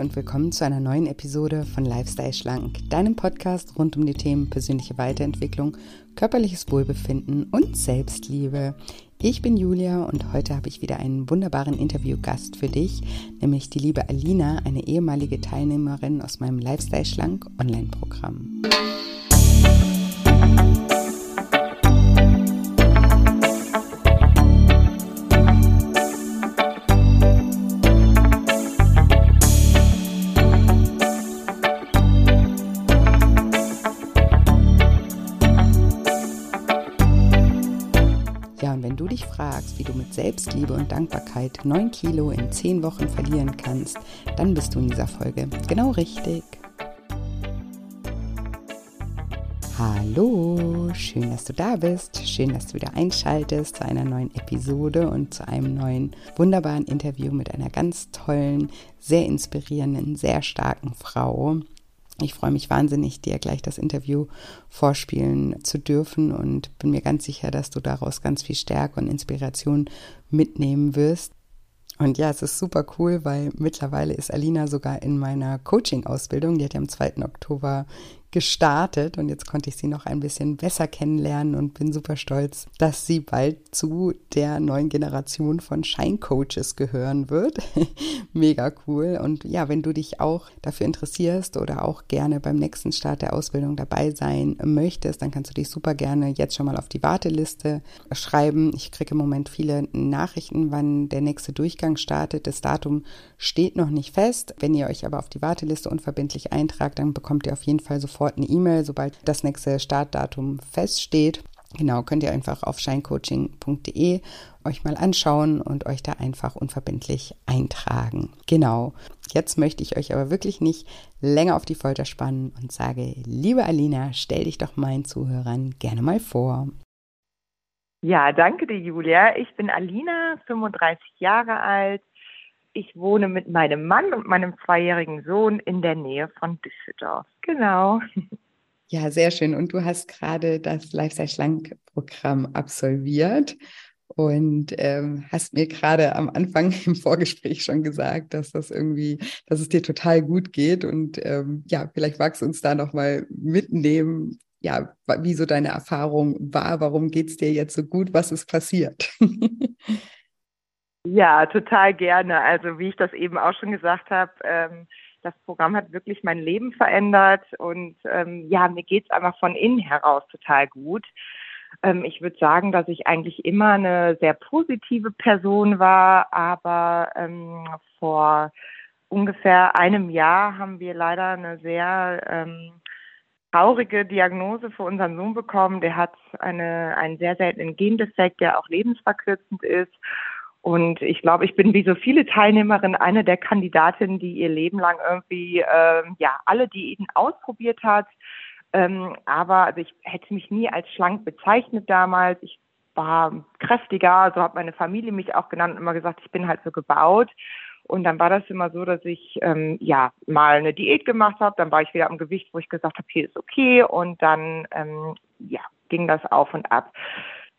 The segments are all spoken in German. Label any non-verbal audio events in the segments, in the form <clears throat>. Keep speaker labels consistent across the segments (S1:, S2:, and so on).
S1: Und willkommen zu einer neuen Episode von Lifestyle Schlank, deinem Podcast rund um die Themen persönliche Weiterentwicklung, körperliches Wohlbefinden und Selbstliebe. Ich bin Julia und heute habe ich wieder einen wunderbaren Interviewgast für dich, nämlich die liebe Alina, eine ehemalige Teilnehmerin aus meinem Lifestyle Schlank Online-Programm. Selbstliebe und Dankbarkeit 9 Kilo in 10 Wochen verlieren kannst, dann bist du in dieser Folge genau richtig. Hallo, schön, dass du da bist. Schön, dass du wieder einschaltest zu einer neuen Episode und zu einem neuen wunderbaren Interview mit einer ganz tollen, sehr inspirierenden, sehr starken Frau. Ich freue mich wahnsinnig, dir gleich das Interview vorspielen zu dürfen und bin mir ganz sicher, dass du daraus ganz viel Stärke und Inspiration mitnehmen wirst. Und ja, es ist super cool, weil mittlerweile ist Alina sogar in meiner Coaching-Ausbildung. Die hat ja am 2. Oktober gestartet und jetzt konnte ich sie noch ein bisschen besser kennenlernen und bin super stolz, dass sie bald zu der neuen Generation von Scheincoaches gehören wird. <laughs> Mega cool. Und ja, wenn du dich auch dafür interessierst oder auch gerne beim nächsten Start der Ausbildung dabei sein möchtest, dann kannst du dich super gerne jetzt schon mal auf die Warteliste schreiben. Ich kriege im Moment viele Nachrichten, wann der nächste Durchgang startet. Das Datum steht noch nicht fest. Wenn ihr euch aber auf die Warteliste unverbindlich eintragt, dann bekommt ihr auf jeden Fall sofort eine E-Mail, sobald das nächste Startdatum feststeht. Genau, könnt ihr einfach auf scheincoaching.de euch mal anschauen und euch da einfach unverbindlich eintragen. Genau. Jetzt möchte ich euch aber wirklich nicht länger auf die Folter spannen und sage, liebe Alina, stell dich doch meinen Zuhörern gerne mal vor.
S2: Ja, danke dir, Julia. Ich bin Alina, 35 Jahre alt. Ich wohne mit meinem Mann und meinem zweijährigen Sohn in der Nähe von Düsseldorf. Genau. <laughs>
S1: Ja, sehr schön. Und du hast gerade das Lifestyle Schlank Programm absolviert und ähm, hast mir gerade am Anfang <laughs> im Vorgespräch schon gesagt, dass das irgendwie, dass es dir total gut geht. Und ähm, ja, vielleicht magst du uns da nochmal mitnehmen, ja, wie so deine Erfahrung war, warum geht es dir jetzt so gut, was ist passiert? <laughs>
S2: ja, total gerne. Also wie ich das eben auch schon gesagt habe, ähm, das Programm hat wirklich mein Leben verändert und ähm, ja, mir geht es einfach von innen heraus total gut. Ähm, ich würde sagen, dass ich eigentlich immer eine sehr positive Person war, aber ähm, vor ungefähr einem Jahr haben wir leider eine sehr ähm, traurige Diagnose für unseren Sohn bekommen. Der hat eine, einen sehr seltenen Gendefekt, der auch lebensverkürzend ist. Und ich glaube, ich bin wie so viele Teilnehmerinnen eine der Kandidatinnen, die ihr Leben lang irgendwie ähm, ja alle Diäten ausprobiert hat. Ähm, aber also ich hätte mich nie als schlank bezeichnet damals. Ich war kräftiger, so hat meine Familie mich auch genannt und immer gesagt, ich bin halt so gebaut. Und dann war das immer so, dass ich ähm, ja mal eine Diät gemacht habe, dann war ich wieder am Gewicht, wo ich gesagt habe, hier ist okay. Und dann ähm, ja ging das auf und ab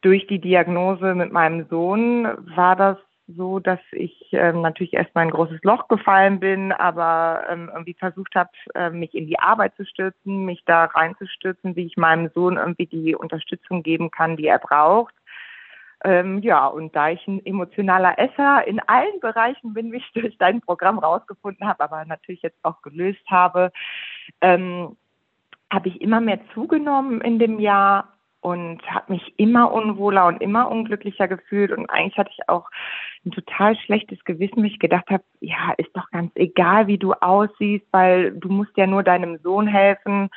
S2: durch die Diagnose mit meinem Sohn war das so, dass ich ähm, natürlich erstmal ein großes Loch gefallen bin, aber ähm, irgendwie versucht habe, äh, mich in die Arbeit zu stürzen, mich da reinzustürzen, wie ich meinem Sohn irgendwie die Unterstützung geben kann, die er braucht. Ähm, ja, und da ich ein emotionaler Esser in allen Bereichen bin, <laughs> wie ich durch dein Programm rausgefunden habe, aber natürlich jetzt auch gelöst habe, ähm, habe ich immer mehr zugenommen in dem Jahr und habe mich immer unwohler und immer unglücklicher gefühlt und eigentlich hatte ich auch ein total schlechtes Gewissen, mich gedacht habe, ja, ist doch ganz egal, wie du aussiehst, weil du musst ja nur deinem Sohn helfen.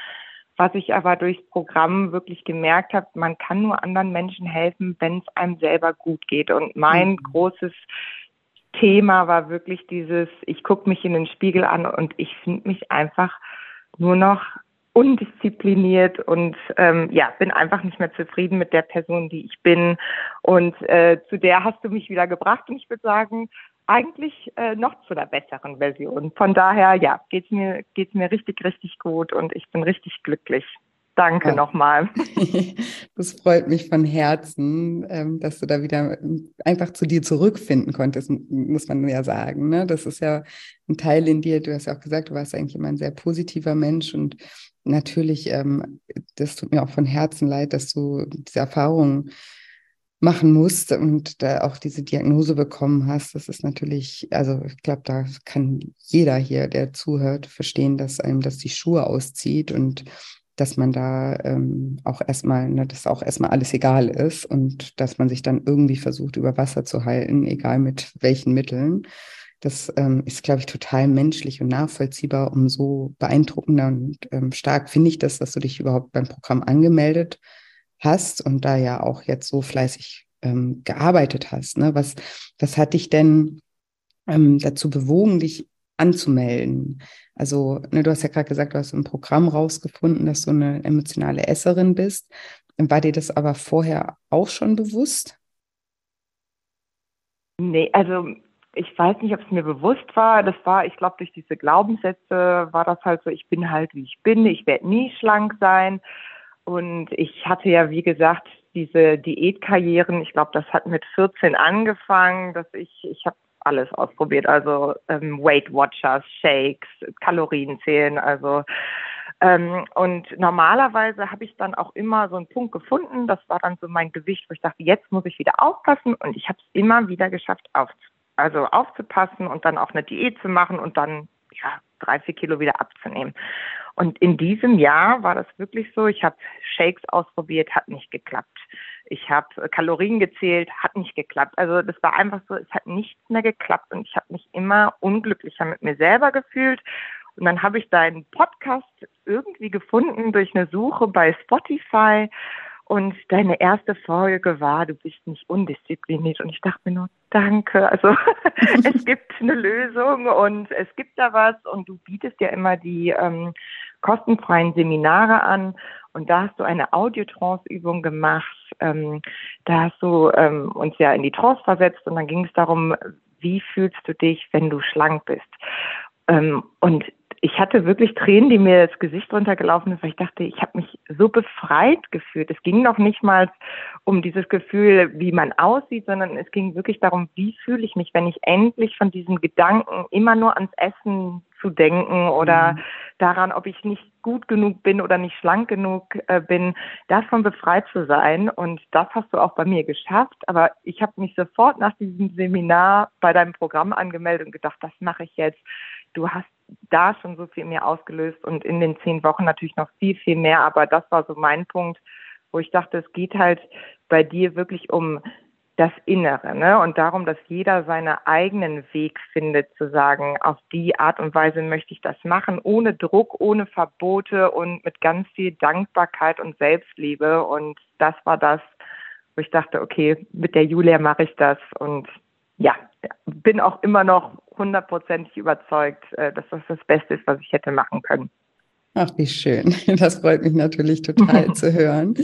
S2: Was ich aber durchs Programm wirklich gemerkt habe, man kann nur anderen Menschen helfen, wenn es einem selber gut geht. Und mein mhm. großes Thema war wirklich dieses, ich gucke mich in den Spiegel an und ich finde mich einfach nur noch undiszipliniert und ähm, ja, bin einfach nicht mehr zufrieden mit der Person, die ich bin. Und äh, zu der hast du mich wieder gebracht und ich würde sagen, eigentlich äh, noch zu einer besseren Version. Von daher, ja, geht's mir, geht's mir richtig, richtig gut und ich bin richtig glücklich. Danke ja. nochmal. <laughs>
S1: Das freut mich von Herzen, ähm, dass du da wieder einfach zu dir zurückfinden konntest, muss man ja sagen. Ne? Das ist ja ein Teil in dir. Du hast ja auch gesagt, du warst eigentlich immer ein sehr positiver Mensch und natürlich, ähm, das tut mir auch von Herzen leid, dass du diese Erfahrungen machen musst und da auch diese Diagnose bekommen hast, das ist natürlich, also ich glaube, da kann jeder hier, der zuhört, verstehen, dass einem das die Schuhe auszieht und dass man da ähm, auch erstmal, ne, dass auch erstmal alles egal ist und dass man sich dann irgendwie versucht, über Wasser zu halten, egal mit welchen Mitteln. Das ähm, ist, glaube ich, total menschlich und nachvollziehbar. Umso beeindruckender und ähm, stark finde ich das, dass du dich überhaupt beim Programm angemeldet hast und da ja auch jetzt so fleißig ähm, gearbeitet hast. Ne? Was, was hat dich denn ähm, dazu bewogen, dich anzumelden? Also, ne, du hast ja gerade gesagt, du hast im Programm rausgefunden, dass du eine emotionale Esserin bist. War dir das aber vorher auch schon bewusst?
S2: Nee, also ich weiß nicht, ob es mir bewusst war. Das war, ich glaube, durch diese Glaubenssätze war das halt so, ich bin halt, wie ich bin, ich werde nie schlank sein. Und ich hatte ja, wie gesagt, diese Diätkarrieren, ich glaube, das hat mit 14 angefangen, dass ich, ich habe alles ausprobiert, also ähm, Weight Watchers, Shakes, Kalorien zählen, also ähm, und normalerweise habe ich dann auch immer so einen Punkt gefunden, das war dann so mein Gewicht, wo ich dachte, jetzt muss ich wieder aufpassen. Und ich habe es immer wieder geschafft, auf, also aufzupassen und dann auch eine Diät zu machen und dann ja, drei, vier Kilo wieder abzunehmen. Und in diesem Jahr war das wirklich so. Ich habe Shakes ausprobiert, hat nicht geklappt. Ich habe Kalorien gezählt, hat nicht geklappt. Also das war einfach so, es hat nichts mehr geklappt und ich habe mich immer unglücklicher mit mir selber gefühlt. Und dann habe ich deinen Podcast irgendwie gefunden durch eine Suche bei Spotify und deine erste Folge war, du bist nicht undiszipliniert. Und ich dachte mir nur, danke. Also <laughs> es <laughs> gibt eine Lösung und es gibt da was und du bietest ja immer die ähm, kostenfreien Seminare an. Und da hast du eine Audiotrance-Übung gemacht. Ähm, da hast du ähm, uns ja in die Trance versetzt und dann ging es darum, wie fühlst du dich, wenn du schlank bist? Ähm, und ich hatte wirklich Tränen, die mir das Gesicht runtergelaufen ist, weil ich dachte, ich habe mich so befreit gefühlt. Es ging noch nicht mal um dieses Gefühl, wie man aussieht, sondern es ging wirklich darum, wie fühle ich mich, wenn ich endlich von diesem Gedanken immer nur ans Essen zu denken oder mhm. daran, ob ich nicht gut genug bin oder nicht schlank genug äh, bin, davon befreit zu sein. Und das hast du auch bei mir geschafft. Aber ich habe mich sofort nach diesem Seminar bei deinem Programm angemeldet und gedacht, das mache ich jetzt. Du hast da schon so viel mehr ausgelöst und in den zehn Wochen natürlich noch viel, viel mehr. Aber das war so mein Punkt, wo ich dachte, es geht halt bei dir wirklich um das Innere ne? und darum, dass jeder seinen eigenen Weg findet, zu sagen, auf die Art und Weise möchte ich das machen, ohne Druck, ohne Verbote und mit ganz viel Dankbarkeit und Selbstliebe. Und das war das, wo ich dachte, okay, mit der Julia mache ich das und ja, bin auch immer noch hundertprozentig überzeugt, äh, dass das das Beste ist, was ich hätte machen können.
S1: Ach, wie schön. <laughs> Das freut mich natürlich total <laughs> zu hören.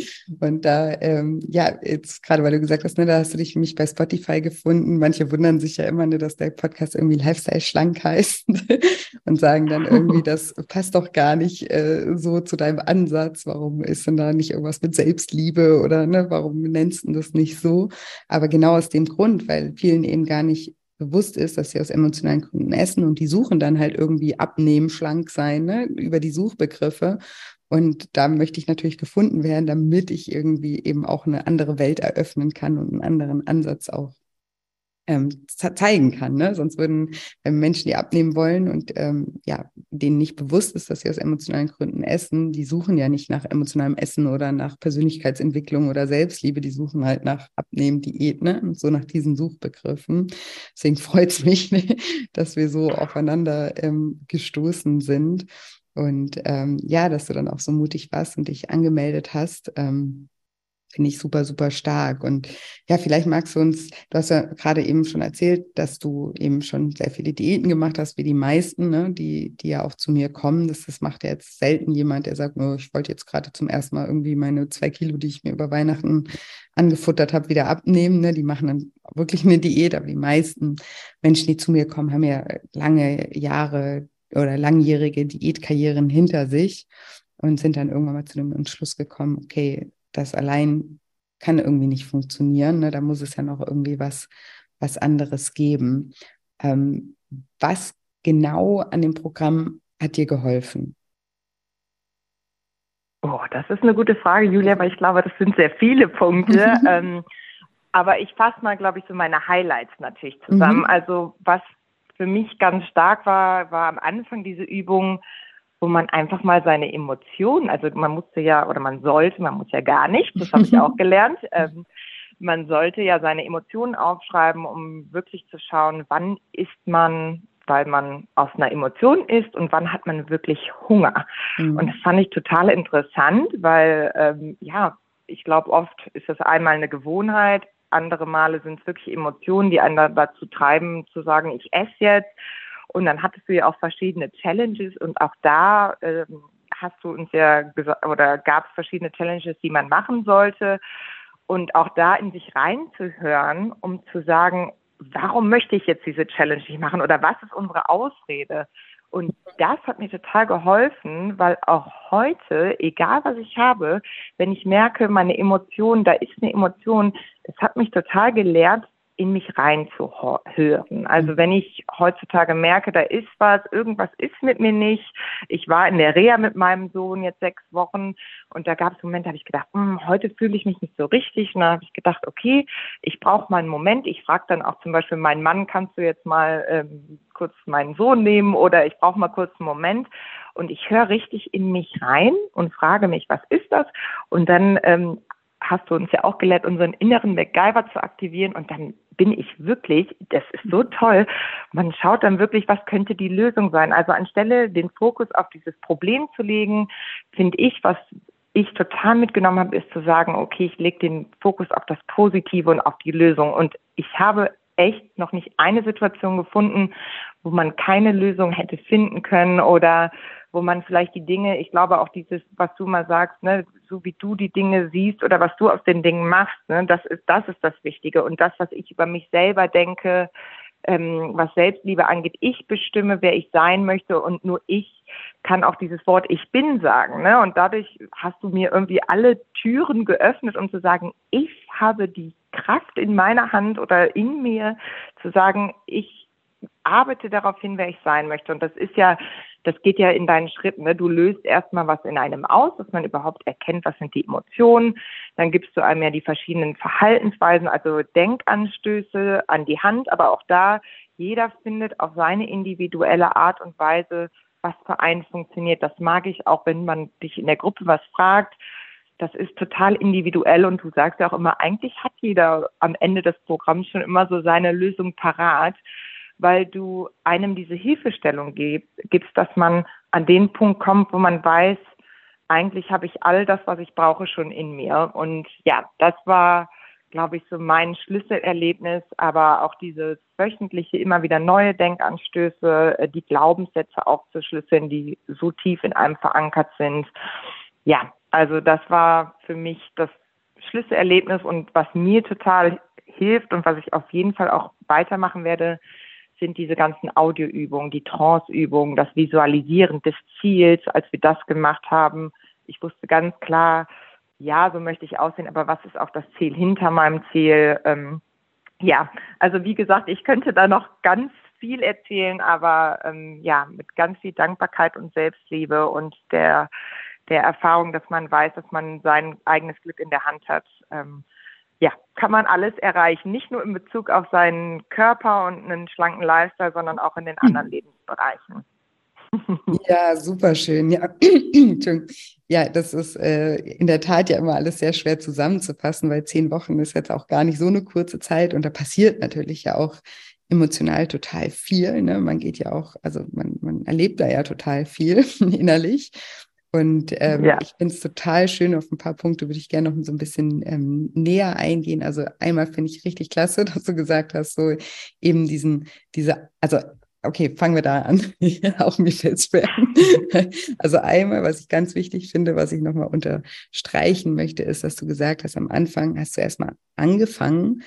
S1: Und da, ähm, ja, jetzt gerade, weil du gesagt hast, ne, da hast du dich mich bei Spotify gefunden. Manche wundern sich ja immer, ne, dass der Podcast irgendwie Lifestyle schlank heißt <laughs> und sagen dann irgendwie, das passt doch gar nicht äh, so zu deinem Ansatz. Warum ist denn da nicht irgendwas mit Selbstliebe oder ne, warum nennst du das nicht so? Aber genau aus dem Grund, weil vielen eben gar nicht bewusst ist, dass sie aus emotionalen Gründen essen und die suchen dann halt irgendwie abnehmen, schlank sein, ne, über die Suchbegriffe. Und da möchte ich natürlich gefunden werden, damit ich irgendwie eben auch eine andere Welt eröffnen kann und einen anderen Ansatz auch ähm, zeigen kann. Ne? Sonst würden ähm, Menschen, die abnehmen wollen und ähm, ja, denen nicht bewusst ist, dass sie aus emotionalen Gründen essen, die suchen ja nicht nach emotionalem Essen oder nach Persönlichkeitsentwicklung oder Selbstliebe, die suchen halt nach Abnehmen, Diät, ne? Und so nach diesen Suchbegriffen. Deswegen <laughs> freut es mich, ne, dass wir so aufeinander ähm, gestoßen sind. Und ähm, ja, dass du dann auch so mutig warst und dich angemeldet hast. Ähm, finde ich super, super stark. Und ja, vielleicht magst du uns, du hast ja gerade eben schon erzählt, dass du eben schon sehr viele Diäten gemacht hast, wie die meisten, ne, die, die ja auch zu mir kommen. Das, das macht ja jetzt selten jemand, der sagt, oh, ich wollte jetzt gerade zum ersten Mal irgendwie meine zwei Kilo, die ich mir über Weihnachten angefuttert habe, wieder abnehmen. Ne? Die machen dann wirklich eine Diät, aber die meisten Menschen, die zu mir kommen, haben ja lange Jahre oder langjährige Diätkarrieren hinter sich. und sind dann irgendwann mal zu dem Entschluss gekommen, okay, das allein kann irgendwie nicht funktionieren. Ne? Da muss es ja noch irgendwie was, was anderes geben. Ähm, was genau an dem Programm hat dir geholfen?
S2: Oh, das ist eine gute Frage, Julia, weil ich glaube, das sind sehr viele Punkte. <laughs> ähm, aber ich fasse mal, glaube ich, so meine Highlights natürlich zusammen. Mhm. Also was für mich ganz stark war, war am Anfang diese Übung, wo man einfach mal seine Emotionen, also man musste ja oder man sollte, man muss ja gar nicht, das habe ich auch <laughs> gelernt. Ähm, man sollte ja seine Emotionen aufschreiben, um wirklich zu schauen, wann ist man, weil man aus einer Emotion ist und wann hat man wirklich Hunger. Mhm. Und das fand ich total interessant, weil ähm, ja, ich glaube, oft ist das einmal eine Gewohnheit, andere Male sind es wirklich Emotionen, die einen dazu treiben, zu sagen, ich esse jetzt. Und dann hattest du ja auch verschiedene Challenges und auch da ähm, hast du uns ja gesagt, oder gab es verschiedene Challenges, die man machen sollte. Und auch da in sich reinzuhören, um zu sagen, warum möchte ich jetzt diese Challenge nicht machen oder was ist unsere Ausrede? Und das hat mir total geholfen, weil auch heute, egal was ich habe, wenn ich merke, meine Emotionen, da ist eine Emotion, es hat mich total gelehrt, in mich reinzuhören. Also wenn ich heutzutage merke, da ist was, irgendwas ist mit mir nicht. Ich war in der Reha mit meinem Sohn jetzt sechs Wochen und da gab es Momente, da habe ich gedacht, hm, heute fühle ich mich nicht so richtig. Und da habe ich gedacht, okay, ich brauche mal einen Moment. Ich frage dann auch zum Beispiel meinen Mann, kannst du jetzt mal ähm, kurz meinen Sohn nehmen oder ich brauche mal kurz einen Moment. Und ich höre richtig in mich rein und frage mich, was ist das? Und dann ähm, hast du uns ja auch gelehrt, unseren inneren MacGyver zu aktivieren und dann bin ich wirklich, das ist so toll, man schaut dann wirklich, was könnte die Lösung sein. Also anstelle den Fokus auf dieses Problem zu legen, finde ich, was ich total mitgenommen habe, ist zu sagen, okay, ich lege den Fokus auf das Positive und auf die Lösung. Und ich habe echt noch nicht eine Situation gefunden, wo man keine Lösung hätte finden können oder wo man vielleicht die Dinge, ich glaube auch dieses, was du mal sagst, ne, so wie du die Dinge siehst oder was du aus den Dingen machst, ne, das ist, das ist das Wichtige. Und das, was ich über mich selber denke, ähm, was Selbstliebe angeht, ich bestimme, wer ich sein möchte und nur ich kann auch dieses Wort Ich bin sagen. Ne? Und dadurch hast du mir irgendwie alle Türen geöffnet, um zu sagen, ich habe die Kraft in meiner Hand oder in mir zu sagen, ich arbeite darauf hin, wer ich sein möchte. Und das ist ja das geht ja in deinen Schritten. Ne? Du löst erstmal was in einem aus, dass man überhaupt erkennt, was sind die Emotionen. Dann gibst du einem ja die verschiedenen Verhaltensweisen, also Denkanstöße an die Hand. Aber auch da, jeder findet auf seine individuelle Art und Weise, was für einen funktioniert. Das mag ich auch, wenn man dich in der Gruppe was fragt. Das ist total individuell und du sagst ja auch immer, eigentlich hat jeder am Ende des Programms schon immer so seine Lösung parat weil du einem diese Hilfestellung gibst, dass man an den Punkt kommt, wo man weiß, eigentlich habe ich all das, was ich brauche, schon in mir. Und ja, das war, glaube ich, so mein Schlüsselerlebnis, aber auch dieses wöchentliche, immer wieder neue Denkanstöße, äh, die Glaubenssätze aufzuschlüsseln, die so tief in einem verankert sind. Ja, also das war für mich das Schlüsselerlebnis und was mir total hilft und was ich auf jeden Fall auch weitermachen werde, sind diese ganzen Audioübungen, die Tranceübungen, das Visualisieren des Ziels, als wir das gemacht haben. Ich wusste ganz klar, ja, so möchte ich aussehen, aber was ist auch das Ziel hinter meinem Ziel? Ähm, ja, also wie gesagt, ich könnte da noch ganz viel erzählen, aber ähm, ja, mit ganz viel Dankbarkeit und Selbstliebe und der, der Erfahrung, dass man weiß, dass man sein eigenes Glück in der Hand hat. Ähm, ja, kann man alles erreichen. Nicht nur in Bezug auf seinen Körper und einen schlanken Lifestyle, sondern auch in den anderen Lebensbereichen. <laughs>
S1: Ja, super schön. Ja, ja das ist äh, in der Tat ja immer alles sehr schwer zusammenzufassen, weil zehn Wochen ist jetzt auch gar nicht so eine kurze Zeit und da passiert natürlich ja auch emotional total viel. Ne? Man geht ja auch, also man, man erlebt da ja total viel <laughs> innerlich. Und ähm, ja. ich finde es total schön, auf ein paar Punkte würde ich gerne noch so ein bisschen ähm, näher eingehen. Also einmal finde ich richtig klasse, <laughs> dass du gesagt hast, so eben diesen, diese, also okay, fangen wir da an. <laughs> auch mir fällt schwer. <laughs> also einmal, was ich ganz wichtig finde, was ich nochmal unterstreichen möchte, ist, dass du gesagt hast, am Anfang hast du erstmal angefangen,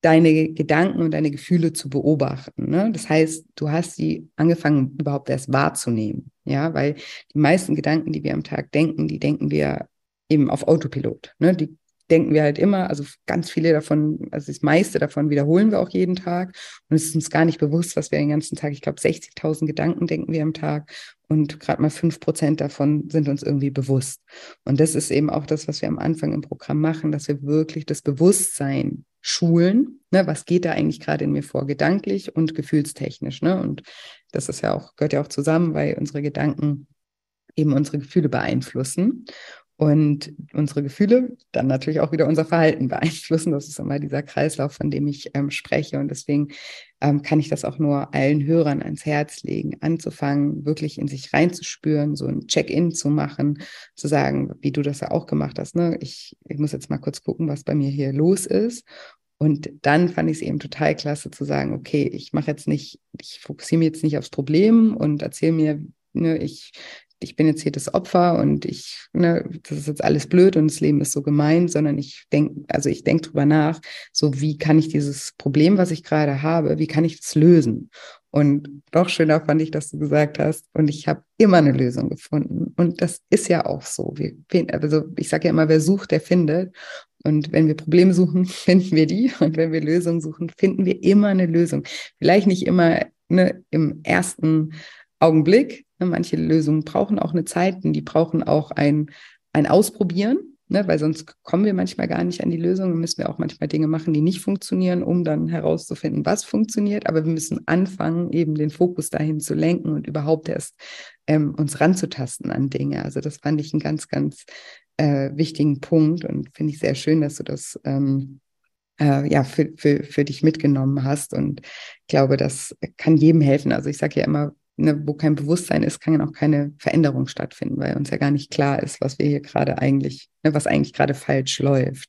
S1: deine Gedanken und deine Gefühle zu beobachten. Ne? Das heißt, du hast sie angefangen, überhaupt erst wahrzunehmen. Ja, weil die meisten Gedanken, die wir am Tag denken, die denken wir eben auf Autopilot. Ne? Die denken wir halt immer, also ganz viele davon, also das meiste davon wiederholen wir auch jeden Tag und es ist uns gar nicht bewusst, was wir den ganzen Tag, ich glaube 60.000 Gedanken denken wir am Tag und gerade mal fünf Prozent davon sind uns irgendwie bewusst. Und das ist eben auch das, was wir am Anfang im Programm machen, dass wir wirklich das Bewusstsein schulen. Ne? Was geht da eigentlich gerade in mir vor, gedanklich und gefühlstechnisch? Ne? Und das ist ja auch, gehört ja auch zusammen, weil unsere Gedanken eben unsere Gefühle beeinflussen und unsere Gefühle dann natürlich auch wieder unser Verhalten <laughs> beeinflussen. Das ist immer dieser Kreislauf, von dem ich ähm, spreche. Und deswegen ähm, kann ich das auch nur allen Hörern ans Herz legen, anzufangen, wirklich in sich reinzuspüren, so ein Check-in zu machen, zu sagen, wie du das ja auch gemacht hast. Ne? Ich, ich muss jetzt mal kurz gucken, was bei mir hier los ist. Und dann fand ich es eben total klasse zu sagen, okay, ich mache jetzt nicht, ich fokussiere mich jetzt nicht aufs Problem und erzähle mir, ne, ich ich bin jetzt hier das Opfer und ich, ne, das ist jetzt alles blöd und das Leben ist so gemein, sondern ich denke, also ich denke drüber nach, so wie kann ich dieses Problem, was ich gerade habe, wie kann ich das lösen? Und doch schöner fand ich, dass du gesagt hast, und ich habe immer eine Lösung gefunden. Und das ist ja auch so. Wir, also ich sage ja immer, wer sucht, der findet. Und wenn wir Probleme suchen, <laughs> finden wir die. Und wenn wir Lösungen suchen, finden wir immer eine Lösung. Vielleicht nicht immer ne, im ersten Augenblick, Ne, manche Lösungen brauchen auch eine Zeit und die brauchen auch ein, ein Ausprobieren, ne, weil sonst kommen wir manchmal gar nicht an die Lösung. Dann müssen wir auch manchmal Dinge machen, die nicht funktionieren, um dann herauszufinden, was funktioniert. Aber wir müssen anfangen, eben den Fokus dahin zu lenken und überhaupt erst ähm, uns ranzutasten an Dinge. Also das fand ich einen ganz, ganz äh, wichtigen Punkt und finde ich sehr schön, dass du das ähm, äh, ja, für, für, für dich mitgenommen hast. Und ich glaube, das kann jedem helfen. Also ich sage ja immer, ne, wo kein Bewusstsein ist, kann auch keine Veränderung stattfinden, weil uns ja gar nicht klar ist, was wir hier gerade eigentlich, ne, was eigentlich gerade falsch läuft.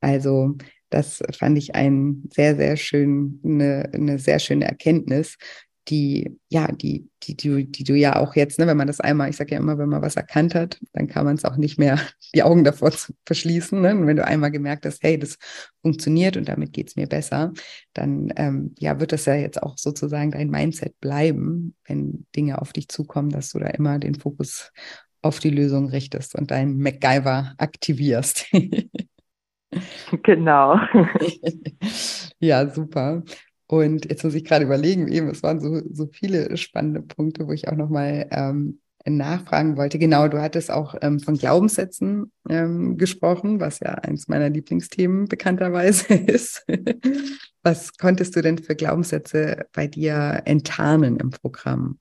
S1: Also das fand ich ein sehr, sehr schön, eine, eine sehr schöne Erkenntnis, die, ja, die, die, die, die du ja auch jetzt, ne, wenn man das einmal, ich sage ja immer, wenn man was erkannt hat, dann kann man es auch nicht mehr <laughs> die Augen davor verschließen. Ne? Und wenn du einmal gemerkt hast, hey, das funktioniert und damit geht es mir besser, dann ähm, ja, wird das ja jetzt auch sozusagen dein Mindset bleiben, wenn Dinge auf dich zukommen, dass du da immer den Fokus auf die Lösung richtest und deinen MacGyver aktivierst. <laughs>
S2: genau. <laughs>
S1: ja, super. Und jetzt muss ich gerade überlegen, eben, es waren so, so viele spannende Punkte, wo ich auch nochmal ähm, nachfragen wollte. Genau, du hattest auch ähm, von Glaubenssätzen ähm, gesprochen, was ja eins meiner Lieblingsthemen bekannterweise <laughs> ist. was konntest du denn für Glaubenssätze bei dir enttarnen im Programm?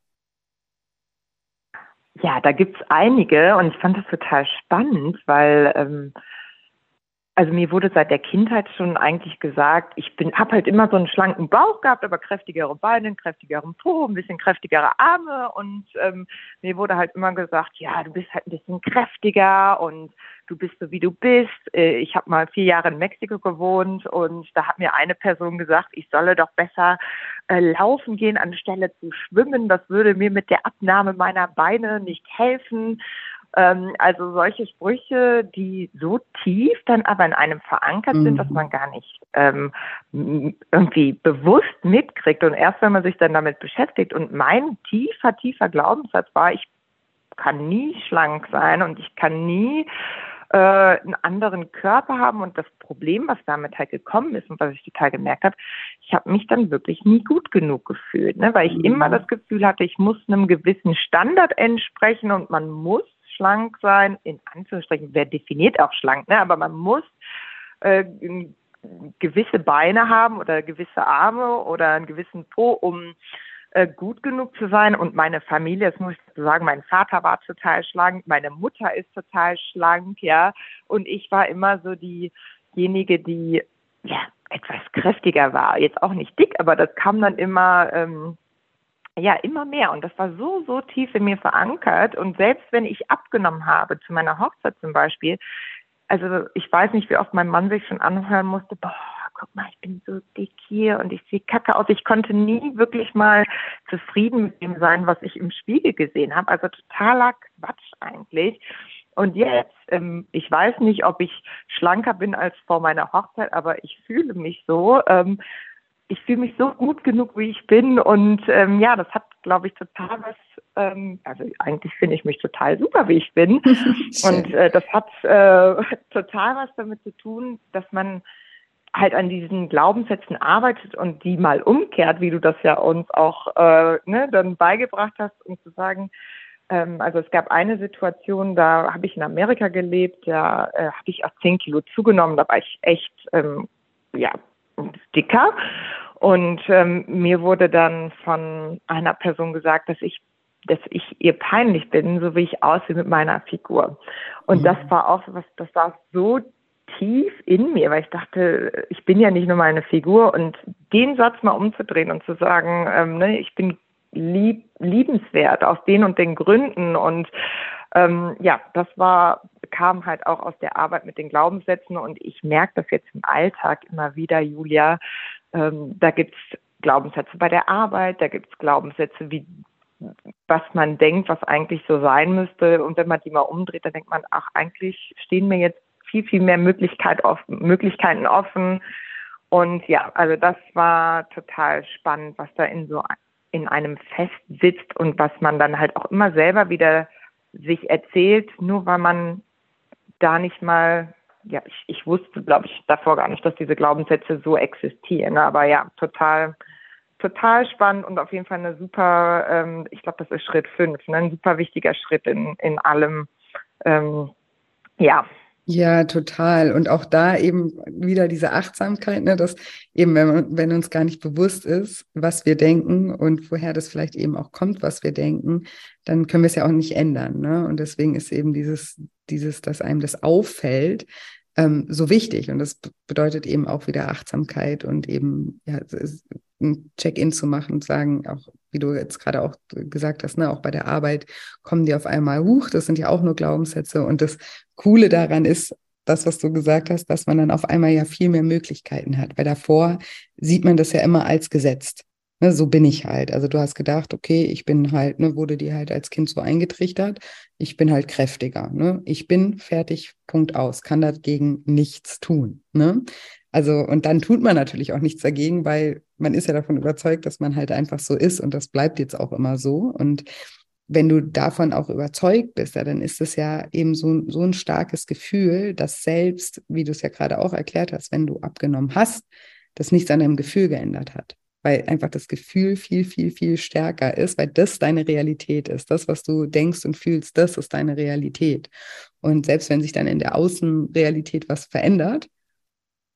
S2: Ja, da gibt es einige und ich fand das total spannend, weil ähm, also mir wurde seit der Kindheit schon eigentlich gesagt, ich bin, habe halt immer so einen schlanken Bauch gehabt, aber kräftigere Beine, kräftigeren Po, ein bisschen kräftigere Arme und ähm, mir wurde halt immer gesagt, ja, du bist halt ein bisschen kräftiger und du bist so wie du bist. Äh, ich habe mal vier Jahre in Mexiko gewohnt und da hat mir eine Person gesagt, ich solle doch besser äh, laufen gehen anstelle zu schwimmen. Das würde mir mit der Abnahme meiner Beine nicht helfen. Ähm, also solche Sprüche, die so tief dann aber in einem verankert mhm. sind, dass mhm. man gar nicht ähm, irgendwie bewusst mitkriegt. Und erst wenn man sich dann damit beschäftigt und mein tiefer, tiefer Glaubenssatz war, ich kann nie schlank sein und ich kann nie äh, einen anderen Körper haben. Und das Problem, was damit halt gekommen ist und was ich total gemerkt habe, ich habe mich dann wirklich nie gut genug gefühlt, ne? weil ich mhm. immer das Gefühl hatte, ich muss einem gewissen Standard entsprechen und man muss schlank sein, in Anführungsstrichen, wer definiert auch schlank, ne? aber man muss äh, gewisse Beine haben oder gewisse Arme oder einen gewissen Po, um äh, gut genug zu sein. Und meine Familie, das muss ich sagen, mein Vater war total schlank, meine Mutter ist total schlank, ja. Und ich war immer so diejenige, die ja etwas kräftiger war. Jetzt auch nicht dick, aber das kam dann immer ähm, ja, immer mehr. Und das war so, so tief in mir verankert. Und selbst wenn ich abgenommen habe, zu meiner Hochzeit zum Beispiel, also ich weiß nicht, wie oft mein Mann sich schon anhören musste, boah, guck mal, ich bin so dick hier und ich sehe kacke aus. Ich konnte nie wirklich mal zufrieden mit dem sein, was ich im Spiegel gesehen habe. Also totaler Quatsch eigentlich. Und jetzt, ähm, ich weiß nicht, ob ich schlanker bin als vor meiner Hochzeit, aber ich fühle mich so. Ähm, ich fühle mich so gut genug, wie ich bin. Und ähm, ja, das hat, glaube ich, total was ähm, also eigentlich finde ich mich total super, wie ich bin. <laughs> und äh, das hat äh, total was damit zu tun, dass man halt an diesen Glaubenssätzen arbeitet und die mal umkehrt, wie du das ja uns auch äh, ne, dann beigebracht hast, um zu sagen, ähm, also es gab eine Situation, da habe ich in Amerika gelebt, da äh, habe ich auch zehn Kilo zugenommen, da war ich echt ähm, ja dicker und ähm, mir wurde dann von einer Person gesagt, dass ich dass ich ihr peinlich bin, so wie ich aussehe mit meiner Figur. Und mhm. das war auch was, das war so tief in mir, weil ich dachte, ich bin ja nicht nur meine Figur und den Satz mal umzudrehen und zu sagen, ähm, ne, ich bin lieb, liebenswert aus den und den Gründen und ähm, ja, das war kam halt auch aus der Arbeit mit den Glaubenssätzen und ich merke das jetzt im Alltag immer wieder, Julia. Ähm, da gibt's Glaubenssätze bei der Arbeit, da gibt's Glaubenssätze wie was man denkt, was eigentlich so sein müsste. Und wenn man die mal umdreht, dann denkt man, ach, eigentlich stehen mir jetzt viel, viel mehr Möglichkeit offen, Möglichkeiten offen. Und ja, also das war total spannend, was da in so in einem Fest sitzt und was man dann halt auch immer selber wieder sich erzählt, nur weil man da nicht mal, ja, ich, ich wusste, glaube ich, davor gar nicht, dass diese Glaubenssätze so existieren. Aber ja, total, total spannend und auf jeden Fall eine super, ähm, ich glaube, das ist Schritt fünf, ne, ein super wichtiger Schritt in, in allem. Ähm, ja,
S1: ja, total. Und auch da eben wieder diese Achtsamkeit, ne, dass eben, wenn, wenn uns gar nicht bewusst ist, was wir denken und woher das vielleicht eben auch kommt, was wir denken, dann können wir es ja auch nicht ändern. Ne? Und deswegen ist eben dieses, dieses, dass einem das auffällt, ähm, so wichtig. Und das bedeutet eben auch wieder Achtsamkeit und eben ja, ein Check-in zu machen und sagen, auch wie du jetzt gerade auch gesagt hast, ne, auch bei der Arbeit kommen die auf einmal hoch. Das sind ja auch nur Glaubenssätze. Und das Coole daran ist, das, was du gesagt hast, dass man dann auf einmal ja viel mehr Möglichkeiten hat. Weil davor sieht man das ja immer als gesetzt. Ne, so bin ich halt. Also du hast gedacht, okay, ich bin halt, ne, wurde dir halt als Kind so eingetrichtert, ich bin halt kräftiger. Ne? Ich bin fertig, Punkt aus, kann dagegen nichts tun. Ne? Also, und dann tut man natürlich auch nichts dagegen, weil man ist ja davon überzeugt, dass man halt einfach so ist und das bleibt jetzt auch immer so. Und wenn du davon auch überzeugt bist, ja, dann ist es ja eben so, so ein starkes Gefühl, dass selbst, wie du es ja gerade auch erklärt hast, wenn du abgenommen hast, das nichts an deinem Gefühl geändert hat. Weil einfach das Gefühl viel, viel, viel stärker ist, weil das deine Realität ist. Das, was du denkst und fühlst, das ist deine Realität. Und selbst wenn sich dann in der Außenrealität was verändert,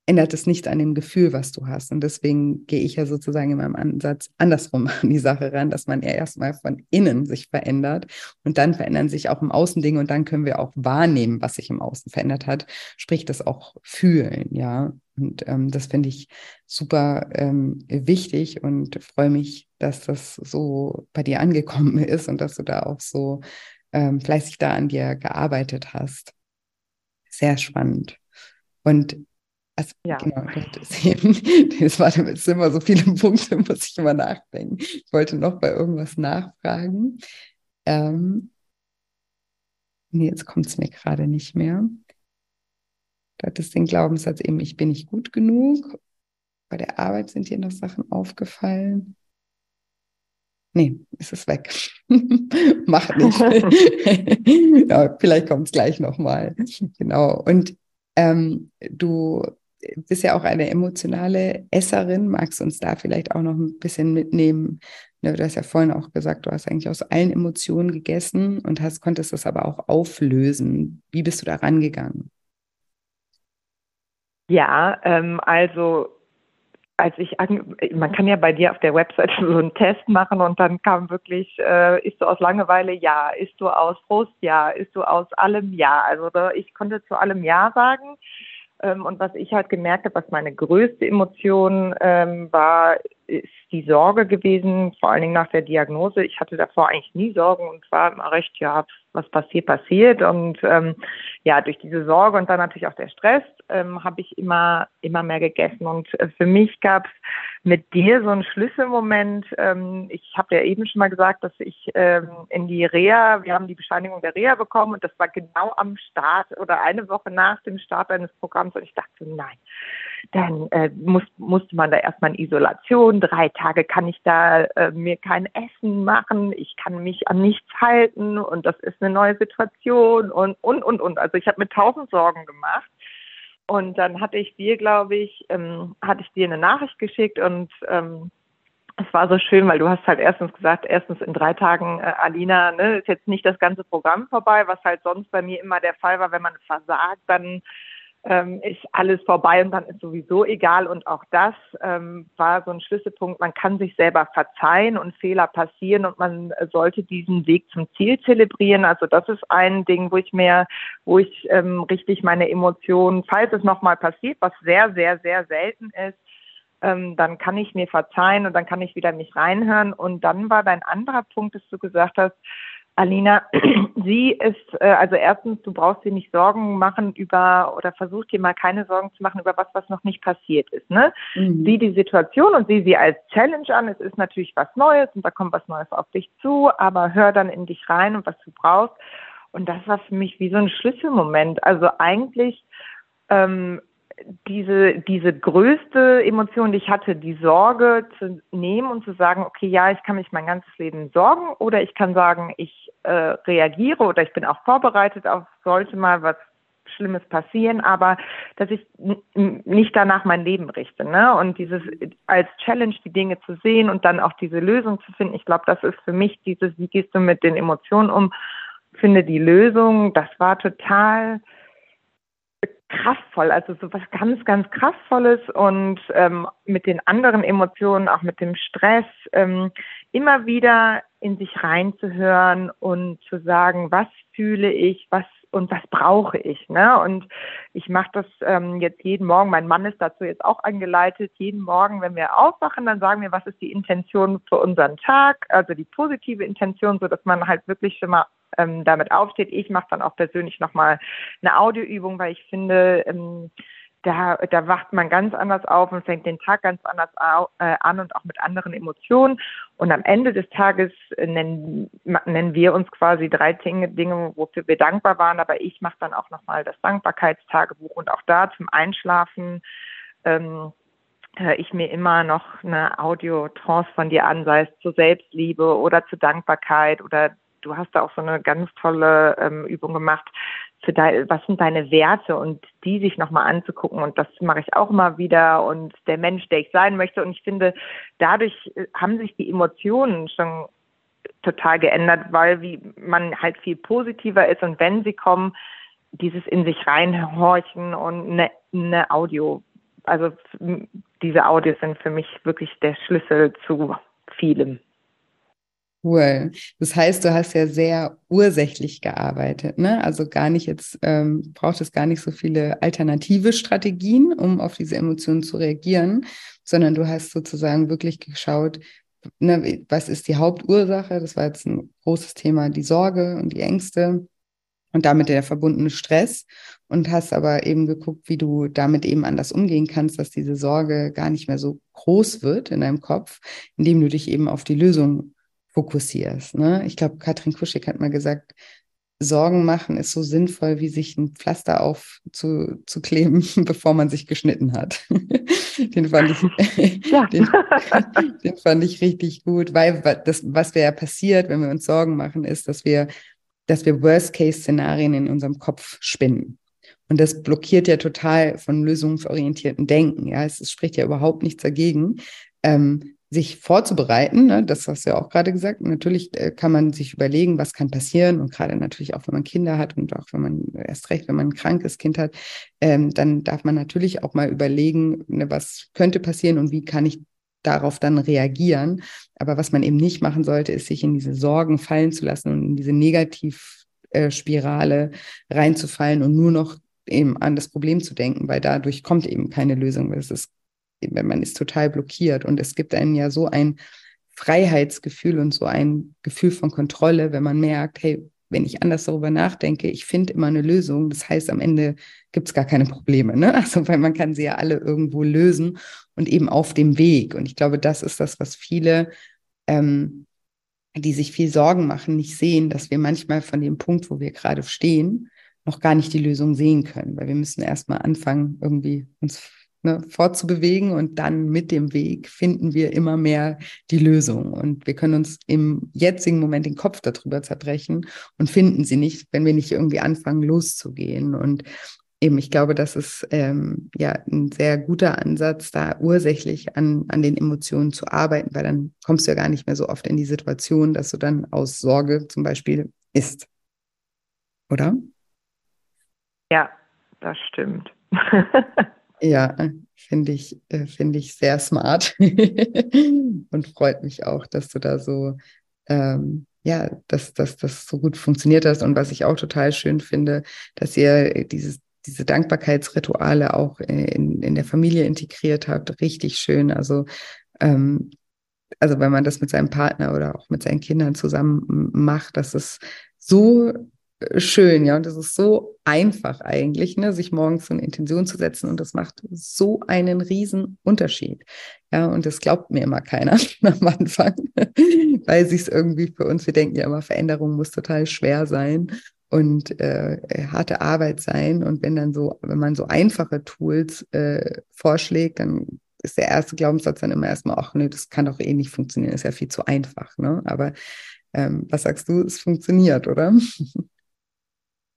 S1: ändert es nicht an dem Gefühl, was du hast. Und deswegen gehe ich ja sozusagen in meinem Ansatz andersrum an die Sache ran, dass man eher erstmal von innen sich verändert und dann verändern sich auch im Außen Dinge und dann können wir auch wahrnehmen, was sich im Außen verändert hat, sprich das auch fühlen, ja. Und ähm, das finde ich super ähm, wichtig und freue mich, dass das so bei dir angekommen <laughs> ist und dass du da auch so ähm, fleißig da an dir gearbeitet hast. Sehr spannend. Und also, ja. genau, das, <laughs> eben, das war jetzt immer so viele Punkte, muss ich immer nachdenken. Ich wollte noch bei irgendwas nachfragen. Ähm, nee, jetzt kommt es mir gerade nicht mehr. Du hattest den Glaubenssatz eben, ich bin nicht gut genug. Bei der Arbeit sind dir noch Sachen aufgefallen. Nee, ist es weg. <laughs> Mach nicht. <laughs> ja, vielleicht kommt es gleich nochmal. Genau. Und ähm, du bist ja auch eine emotionale Esserin. Magst du uns da vielleicht auch noch ein bisschen mitnehmen? Ne, du hast ja vorhin auch gesagt, du hast eigentlich aus allen Emotionen gegessen und hast, konntest das aber auch auflösen. Wie bist du da rangegangen?
S2: Ja, ähm, also als ich an, man kann ja bei dir auf der Website <laughs> so einen Test machen und dann kam wirklich, äh, isst du aus Langeweile? Ja. Isst du aus Frust? Ja. Isst du aus allem? Ja. Also ich konnte zu allem Ja sagen. Ähm, und was ich halt gemerkt habe, was meine größte Emotion ähm, war, ist die Sorge gewesen, vor allen Dingen nach der Diagnose. Ich hatte davor eigentlich nie Sorgen und war immer recht, ja, was passiert, passiert. Und ähm, ja, durch diese Sorge und dann natürlich auch der Stress ähm, habe ich immer, immer mehr gegessen. Und äh, für mich gab es mit dir so ein Schlüsselmoment. Ähm, ich habe ja eben schon mal gesagt, dass ich ähm, in die Reha, wir haben die Bescheinigung der Reha bekommen und das war genau am Start oder eine Woche nach dem Start eines Programms und ich dachte, nein, dann äh, muss, musste man da erstmal in Isolation. Drei Tage kann ich da äh, mir kein Essen machen. Ich kann mich an nichts halten und das ist eine neue Situation und, und, und, und. Also ich habe mir tausend Sorgen gemacht. Und dann hatte ich dir, glaube ich, ähm, hatte ich dir eine Nachricht geschickt und ähm, es war so schön, weil du hast halt erstens gesagt, erstens in drei Tagen, äh, Alina, ne, ist jetzt nicht das ganze Programm vorbei, was halt sonst bei mir immer der Fall war, wenn man versagt, dann ähm, ist alles vorbei und dann ist sowieso egal. Und auch das ähm, war so ein Schlüsselpunkt. Man kann sich selber verzeihen und Fehler passieren und man sollte diesen Weg zum Ziel zelebrieren. Also das ist ein Ding, wo ich mir, wo ich ähm, richtig meine Emotionen, falls es nochmal passiert, was sehr, sehr, sehr selten ist, ähm, dann kann ich mir verzeihen und dann kann ich wieder mich reinhören. Und dann war dein anderer Punkt, dass du gesagt hast, Alina, <clears throat> sie ist, äh, also erstens, du brauchst dir nicht Sorgen machen über oder versuch dir mal keine Sorgen zu machen über was, was noch nicht passiert ist. Ne? Mhm. Sieh die Situation und sieh sie als Challenge an. Es ist natürlich was Neues und da kommt was Neues auf dich zu, aber hör dann in dich rein und was du brauchst. Und das war für mich wie so ein Schlüsselmoment. Also eigentlich ähm, diese, diese größte Emotion, die ich hatte, die Sorge zu nehmen und zu sagen, okay, ja, ich kann mich mein ganzes Leben sorgen oder ich kann sagen, ich äh, reagiere oder ich bin auch vorbereitet auf sollte mal was Schlimmes passieren, aber dass ich nicht danach mein Leben richte, ne? Und dieses als Challenge die Dinge zu sehen und dann auch diese Lösung zu finden, ich glaube, das ist für mich dieses, wie gehst du mit den Emotionen um, finde die Lösung, das war total kraftvoll, also so was ganz, ganz kraftvolles und ähm, mit den anderen Emotionen, auch mit dem Stress, ähm, immer wieder in sich reinzuhören und zu sagen, was fühle ich, was und was brauche ich. Ne? Und ich mache das ähm, jetzt jeden Morgen. Mein Mann ist dazu jetzt auch angeleitet. Jeden Morgen, wenn wir aufwachen, dann sagen wir, was ist die Intention für unseren Tag, also die positive Intention, so dass man halt wirklich schon mal ähm, damit aufsteht. Ich mache dann auch persönlich nochmal eine Audioübung, weil ich finde, ähm, da, da wacht man ganz anders auf und fängt den Tag ganz anders au, äh, an und auch mit anderen Emotionen. Und am Ende des Tages nennen, nennen wir uns quasi drei Dinge, Dinge, wofür wir dankbar waren. Aber ich mache dann auch nochmal das Dankbarkeitstagebuch und auch da zum Einschlafen ähm, höre ich mir immer noch eine Audio-Trance von dir an, sei es zur Selbstliebe oder zur Dankbarkeit oder du hast da auch so eine ganz tolle ähm, Übung gemacht, für dein, was sind deine Werte und die sich nochmal anzugucken. Und das mache ich auch immer wieder und der Mensch, der ich sein möchte. Und ich finde, dadurch äh, haben sich die Emotionen schon total geändert, weil wie man halt viel positiver ist und wenn sie kommen, dieses in sich reinhorchen und eine, eine Audio. Also diese Audios sind für mich wirklich der Schlüssel zu vielem.
S1: Cool. Das heißt, du hast ja sehr ursächlich gearbeitet, ne? Also gar nicht jetzt, ähm, braucht es gar nicht so viele alternative Strategien, um auf diese Emotionen zu reagieren, sondern du hast sozusagen wirklich geschaut, ne, was ist die Hauptursache? Das war jetzt ein großes Thema, die Sorge und die Ängste und damit der verbundene Stress und hast aber eben geguckt, wie du damit eben anders umgehen kannst, dass diese Sorge gar nicht mehr so groß wird in deinem Kopf, indem du dich eben auf die Lösung fokussierst. Ne? Ich glaube, Katrin Kuschig hat mal gesagt, Sorgen machen ist so sinnvoll, wie sich ein Pflaster aufzukleben, <laughs> bevor man sich geschnitten hat. <laughs> den, fand ich, ja. <laughs> den, den, fand ich richtig gut, weil das, was ja passiert, wenn wir uns Sorgen machen, ist, dass wir, dass wir Worst-Case-Szenarien in unserem Kopf spinnen. Und das blockiert ja total von lösungsorientierten Denken. Ja, es, es spricht ja überhaupt nichts dagegen, ähm, sich vorzubereiten, ne, das hast du ja auch gerade gesagt, natürlich äh, kann man sich überlegen, was kann passieren und gerade natürlich auch, wenn man Kinder hat und auch wenn man erst recht, wenn man ein krankes Kind hat, ähm, dann darf man natürlich auch mal überlegen, ne, was könnte passieren und wie kann ich darauf dann reagieren. Aber was man eben nicht machen sollte, ist sich in diese Sorgen fallen zu lassen und in diese Negativspirale reinzufallen und nur noch eben an das Problem zu denken, weil dadurch kommt eben keine Lösung. Es ist man ist total blockiert. Und es gibt einem ja so ein Freiheitsgefühl und so ein Gefühl von Kontrolle, wenn man merkt, hey, wenn ich anders darüber nachdenke, ich finde immer eine Lösung. Das heißt, am Ende gibt es gar keine Probleme. Ne? <laughs> Also, weil man kann sie ja alle irgendwo lösen und eben auf dem Weg. Und ich glaube, das ist das, was viele, ähm, die sich viel Sorgen machen, nicht sehen, dass wir manchmal von dem Punkt, wo wir gerade stehen, noch gar nicht die Lösung sehen können, weil wir müssen erstmal anfangen, irgendwie uns ne, fortzubewegen und dann mit dem Weg finden wir immer mehr die Lösung. Und wir können uns im jetzigen Moment den Kopf darüber zerbrechen und finden sie nicht, wenn wir nicht irgendwie anfangen loszugehen. Und eben, ich glaube, das ist ähm, ja ein sehr guter Ansatz, da ursächlich an, an den Emotionen zu arbeiten, weil dann kommst du ja gar nicht mehr so oft in die Situation, dass du dann aus Sorge zum Beispiel isst. Oder?
S2: Ja, das stimmt. <laughs>
S1: Ja, finde ich, äh, finde ich sehr smart <laughs> und freut mich auch, dass du da so, ähm, ja, dass, dass das so gut funktioniert hast. Und was ich auch total schön finde, dass ihr dieses, diese Dankbarkeitsrituale auch in, in der Familie integriert habt. Richtig schön. Also, ähm, also wenn man das mit seinem Partner oder auch mit seinen Kindern zusammen macht, das ist so schön, ja. Und das ist so einfach eigentlich, ne, sich morgens so eine Intention zu setzen. Und das macht so einen riesen Unterschied. Ja, und das glaubt mir immer keiner <laughs> am Anfang, <laughs> weil sich es irgendwie für uns, wir denken ja immer, Veränderung muss total schwer sein und äh, harte Arbeit sein. Und wenn dann so, wenn man so einfache Tools äh, vorschlägt, dann ist der erste Glaubenssatz dann immer erstmal, ach nee, das kann doch eh nicht funktionieren, ist ja viel zu einfach. Ne? Aber ähm, was sagst du, es funktioniert, oder? <laughs>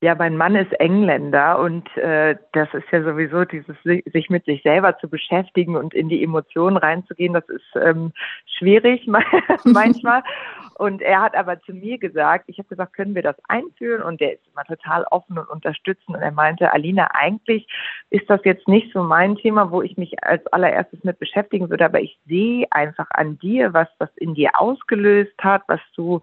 S2: Ja, mein Mann ist Engländer und äh, das ist ja sowieso dieses sich mit sich selber zu beschäftigen und in die Emotionen reinzugehen, das ist ähm, schwierig <laughs> manchmal. <laughs> Und er hat aber zu mir gesagt, ich habe gesagt, können wir das einführen? Und der ist immer total offen und unterstützend. Und er meinte, Alina, eigentlich ist das jetzt nicht so mein Thema, wo ich mich als allererstes mit beschäftigen würde, aber ich sehe einfach an dir, was das in dir ausgelöst hat, was du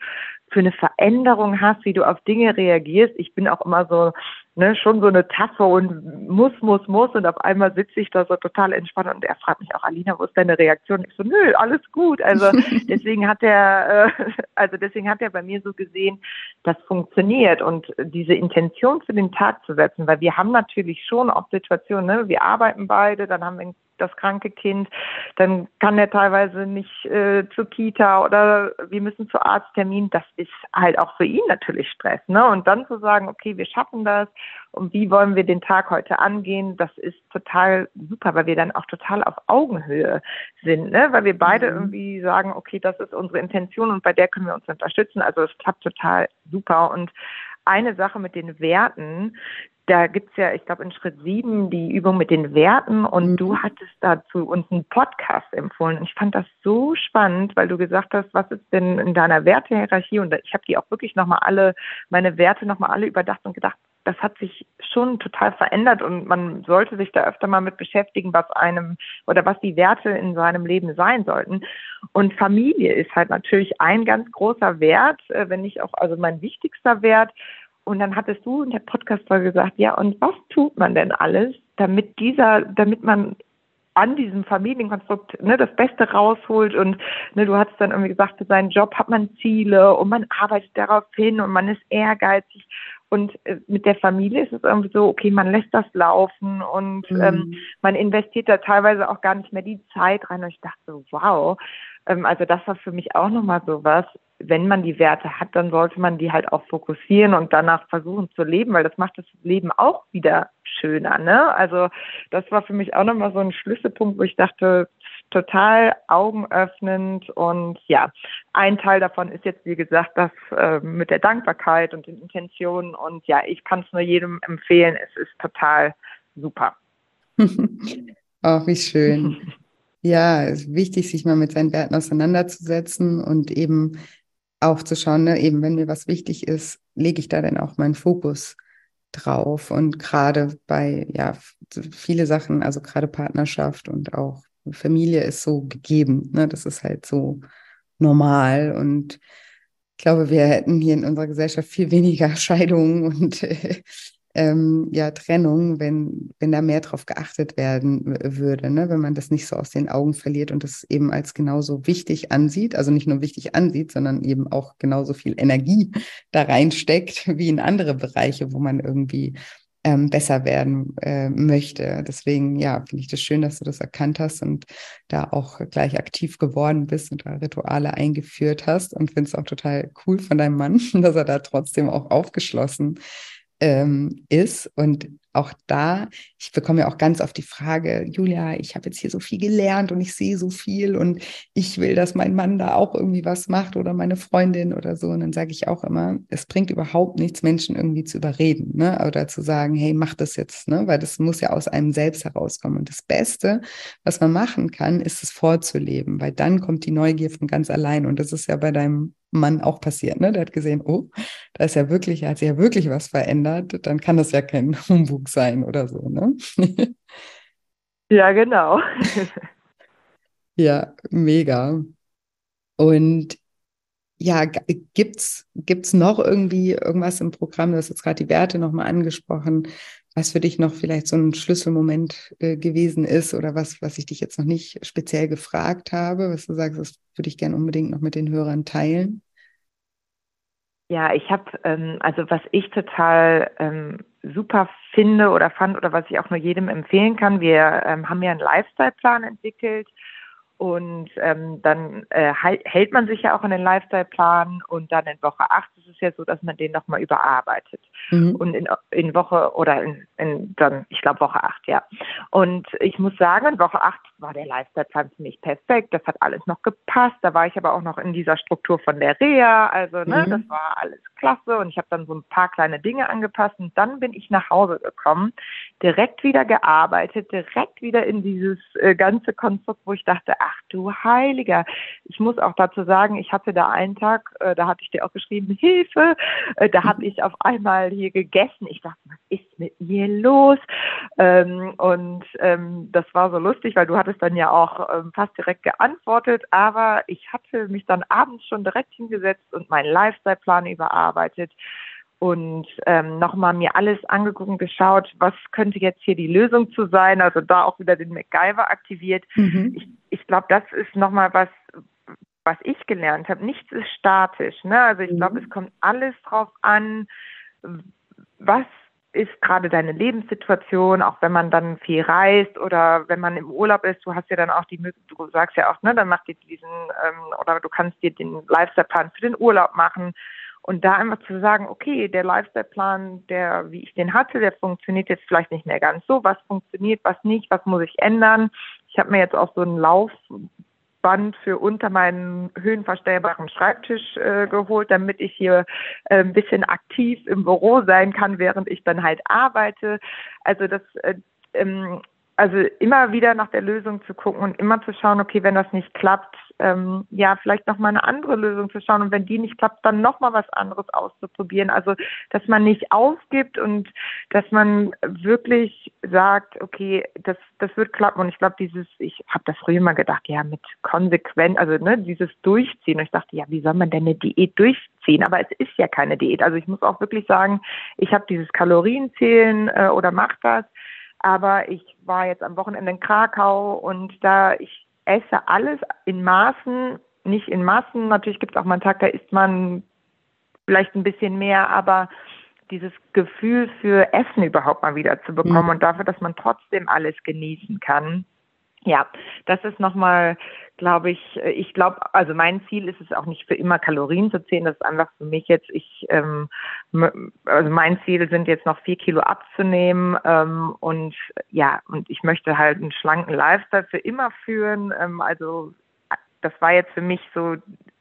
S2: für eine Veränderung hast, wie du auf Dinge reagierst. Ich bin auch immer so, ne, schon so eine Tasse und muss, muss, muss. Und auf einmal sitze ich da so total entspannt und er fragt mich auch, Alina, wo ist deine Reaktion? Ich so, nö, alles gut. Also <laughs> deswegen hat er, äh, also deswegen hat er bei mir so gesehen, das funktioniert und diese Intention für den Tag zu setzen, weil wir haben natürlich schon auch Situationen, ne, wir arbeiten beide, dann haben wir das kranke Kind, dann kann er teilweise nicht äh, zur Kita oder wir müssen zu Arzttermin. Das ist halt auch für ihn natürlich Stress. Ne? Und dann zu sagen, okay, wir schaffen das und wie wollen wir den Tag heute angehen, das ist total super, weil wir dann auch total auf Augenhöhe sind, ne? weil wir beide mhm. irgendwie sagen, okay, das ist unsere Intention und bei der können wir uns unterstützen. Also es klappt total super und eine Sache mit den Werten, da gibt's ja, ich glaube, in Schritt sieben die Übung mit den Werten und mhm. du hattest dazu uns einen Podcast empfohlen. Und ich fand das so spannend, weil du gesagt hast, was ist denn in deiner Wertehierarchie? Und ich habe die auch wirklich nochmal alle, meine Werte nochmal alle überdacht und gedacht, das hat sich schon total verändert und man sollte sich da öfter mal mit beschäftigen, was einem oder was die Werte in seinem Leben sein sollten. Und Familie ist halt natürlich ein ganz großer Wert, äh, wenn nicht auch also mein wichtigster Wert. Und dann hattest du in der Podcast-Folge gesagt, ja, und was tut man denn alles, damit dieser, damit man an diesem Familienkonstrukt ne, das Beste rausholt und ne, du hattest dann irgendwie gesagt, für seinen Job hat man Ziele und man arbeitet darauf hin und man ist ehrgeizig und äh, mit der Familie ist es irgendwie so, okay, man lässt das laufen und mhm. ähm, man investiert da teilweise auch gar nicht mehr die Zeit rein und ich dachte so, wow, ähm, also das war für mich auch nochmal so was, wenn man die Werte hat, dann sollte man die halt auch fokussieren und danach versuchen zu leben, weil das macht das Leben auch wieder schöner. Ne? Also das war für mich auch nochmal so ein Schlüsselpunkt, wo ich dachte, total augenöffnend und ja, ein Teil davon ist jetzt, wie gesagt, das äh, mit der Dankbarkeit und den Intentionen und ja, ich kann es nur jedem empfehlen, es ist total super. <laughs>
S1: Ach, wie schön. <laughs> Ja, es ist wichtig, sich mal mit seinen Werten auseinanderzusetzen und eben auch zu schauen, ne, eben wenn mir was wichtig ist, lege ich da denn auch meinen Fokus drauf. Und gerade bei, ja, viele Sachen, also gerade Partnerschaft und auch Familie ist so gegeben. Ne? Das ist halt so normal. Und ich glaube, wir hätten hier in unserer Gesellschaft viel weniger <laughs> Scheidungen und äh, ähm, ja, Trennung, wenn, wenn da mehr drauf geachtet werden würde, ne? wenn man das nicht so aus den Augen verliert und das eben als genauso wichtig ansieht, also nicht nur wichtig ansieht, sondern eben auch genauso viel Energie da reinsteckt <laughs> wie in andere Bereiche, wo man irgendwie ähm, besser werden äh, möchte. Deswegen, ja, finde ich das schön, dass du das erkannt hast und da auch gleich aktiv geworden bist und da Rituale eingeführt hast und finde es auch total cool von deinem Mann, <laughs> dass er da trotzdem auch aufgeschlossen ähm, ist. Und auch da, ich bekomme ja auch ganz oft die Frage, Julia, ich habe jetzt hier so viel gelernt und ich sehe so viel und ich will, dass mein Mann da auch irgendwie was macht oder meine Freundin oder so. Und dann sage ich auch immer, es bringt überhaupt nichts, Menschen irgendwie zu überreden ne? oder zu sagen, hey, mach das jetzt, ne? weil das muss ja aus einem selbst herauskommen. Und das Beste, was man machen kann, ist es vorzuleben, weil dann kommt die Neugier von ganz allein. Und das ist ja bei deinem Mann auch passiert. Ne? Der hat gesehen, oh, da ist ja wirklich, hat sich ja wirklich was verändert, dann kann das ja kein <laughs> Humbug sein oder so. Ne?
S2: ja, genau. <laughs>
S1: ja, mega. Und ja, gibt's gibt's noch irgendwie irgendwas im Programm? Du hast jetzt gerade die Werte nochmal angesprochen, was für dich noch vielleicht so ein Schlüsselmoment äh, gewesen ist oder was, was ich dich jetzt noch nicht speziell gefragt habe, was du sagst, das würde ich gerne unbedingt noch mit den Hörern teilen.
S2: Ja, ich habe, ähm, also was ich total ähm, super finde oder fand oder was ich auch nur jedem empfehlen kann, wir ähm, haben ja einen Lifestyle-Plan entwickelt und ähm, dann äh, hält man sich ja auch an den Lifestyle-Plan und dann in Woche 8 ist es ja so, dass man den nochmal überarbeitet. Mhm. Und in, in Woche oder in, in dann, ich glaube Woche 8, ja. Und ich muss sagen, in Woche 8 war der Lifestyle-Plan für mich perfekt. Das hat alles noch gepasst. Da war ich aber auch noch in dieser Struktur von der Reha. Also, ne, mhm. das war alles klasse. Und ich habe dann so ein paar kleine Dinge angepasst. Und dann bin ich nach Hause gekommen, direkt wieder gearbeitet, direkt wieder in dieses äh, ganze Konstrukt, wo ich dachte, ach du Heiliger. Ich muss auch dazu sagen, ich hatte da einen Tag, äh, da hatte ich dir auch geschrieben, Hilfe. Äh, da habe ich auf einmal hier gegessen. Ich dachte, was ist mit mir los? Ähm, und ähm, das war so lustig, weil du hattest dann ja auch ähm, fast direkt geantwortet, aber ich hatte mich dann abends schon direkt hingesetzt und meinen Lifestyle-Plan überarbeitet und ähm, nochmal mir alles angeguckt und geschaut, was könnte jetzt hier die Lösung zu sein. Also da auch wieder den MacGyver aktiviert. Mhm. Ich, ich glaube, das ist nochmal was, was ich gelernt habe. Nichts ist statisch. Ne? Also ich glaube, mhm. es kommt alles drauf an, was ist gerade deine Lebenssituation, auch wenn man dann viel reist oder wenn man im Urlaub ist, du hast ja dann auch die Möglichkeit, du sagst ja auch, ne, dann mach dir diesen, ähm, oder du kannst dir den Lifestyle-Plan für den Urlaub machen und da einfach zu sagen, okay, der Lifestyle-Plan, der, wie ich den hatte, der funktioniert jetzt vielleicht nicht mehr ganz so, was funktioniert, was nicht, was muss ich ändern. Ich habe mir jetzt auch so einen Lauf Band für unter meinen höhenverstellbaren Schreibtisch äh, geholt, damit ich hier äh, ein bisschen aktiv im Büro sein kann, während ich dann halt arbeite. Also das äh, ähm, also immer wieder nach der Lösung zu gucken und immer zu schauen, okay, wenn das nicht klappt, ähm, ja, vielleicht nochmal eine andere Lösung zu schauen und wenn die nicht klappt, dann nochmal was anderes auszuprobieren. Also, dass man nicht aufgibt und dass man wirklich sagt, okay, das, das wird klappen. Und ich glaube, dieses, ich habe das früher immer gedacht, ja, mit konsequent, also ne, dieses Durchziehen. Und ich dachte, ja, wie soll man denn eine Diät durchziehen? Aber es ist ja keine Diät. Also ich muss auch wirklich sagen, ich habe dieses Kalorienzählen äh, oder mach das aber ich war jetzt am Wochenende in Krakau und da ich esse alles in Maßen, nicht in Massen. Natürlich gibt es auch mal einen Tag, da isst man vielleicht ein bisschen mehr, aber dieses Gefühl für Essen überhaupt mal wieder zu bekommen mhm. und dafür, dass man trotzdem alles genießen kann, ja, das ist nochmal, glaube ich, äh, ich glaube, also mein Ziel ist es auch nicht für immer Kalorien zu zählen. Das ist einfach für mich jetzt, ich, ähm, also mein Ziel sind jetzt noch vier Kilo abzunehmen ähm, und ja, und ich möchte halt einen schlanken Lifestyle für immer führen. Ähm, also das war jetzt für mich so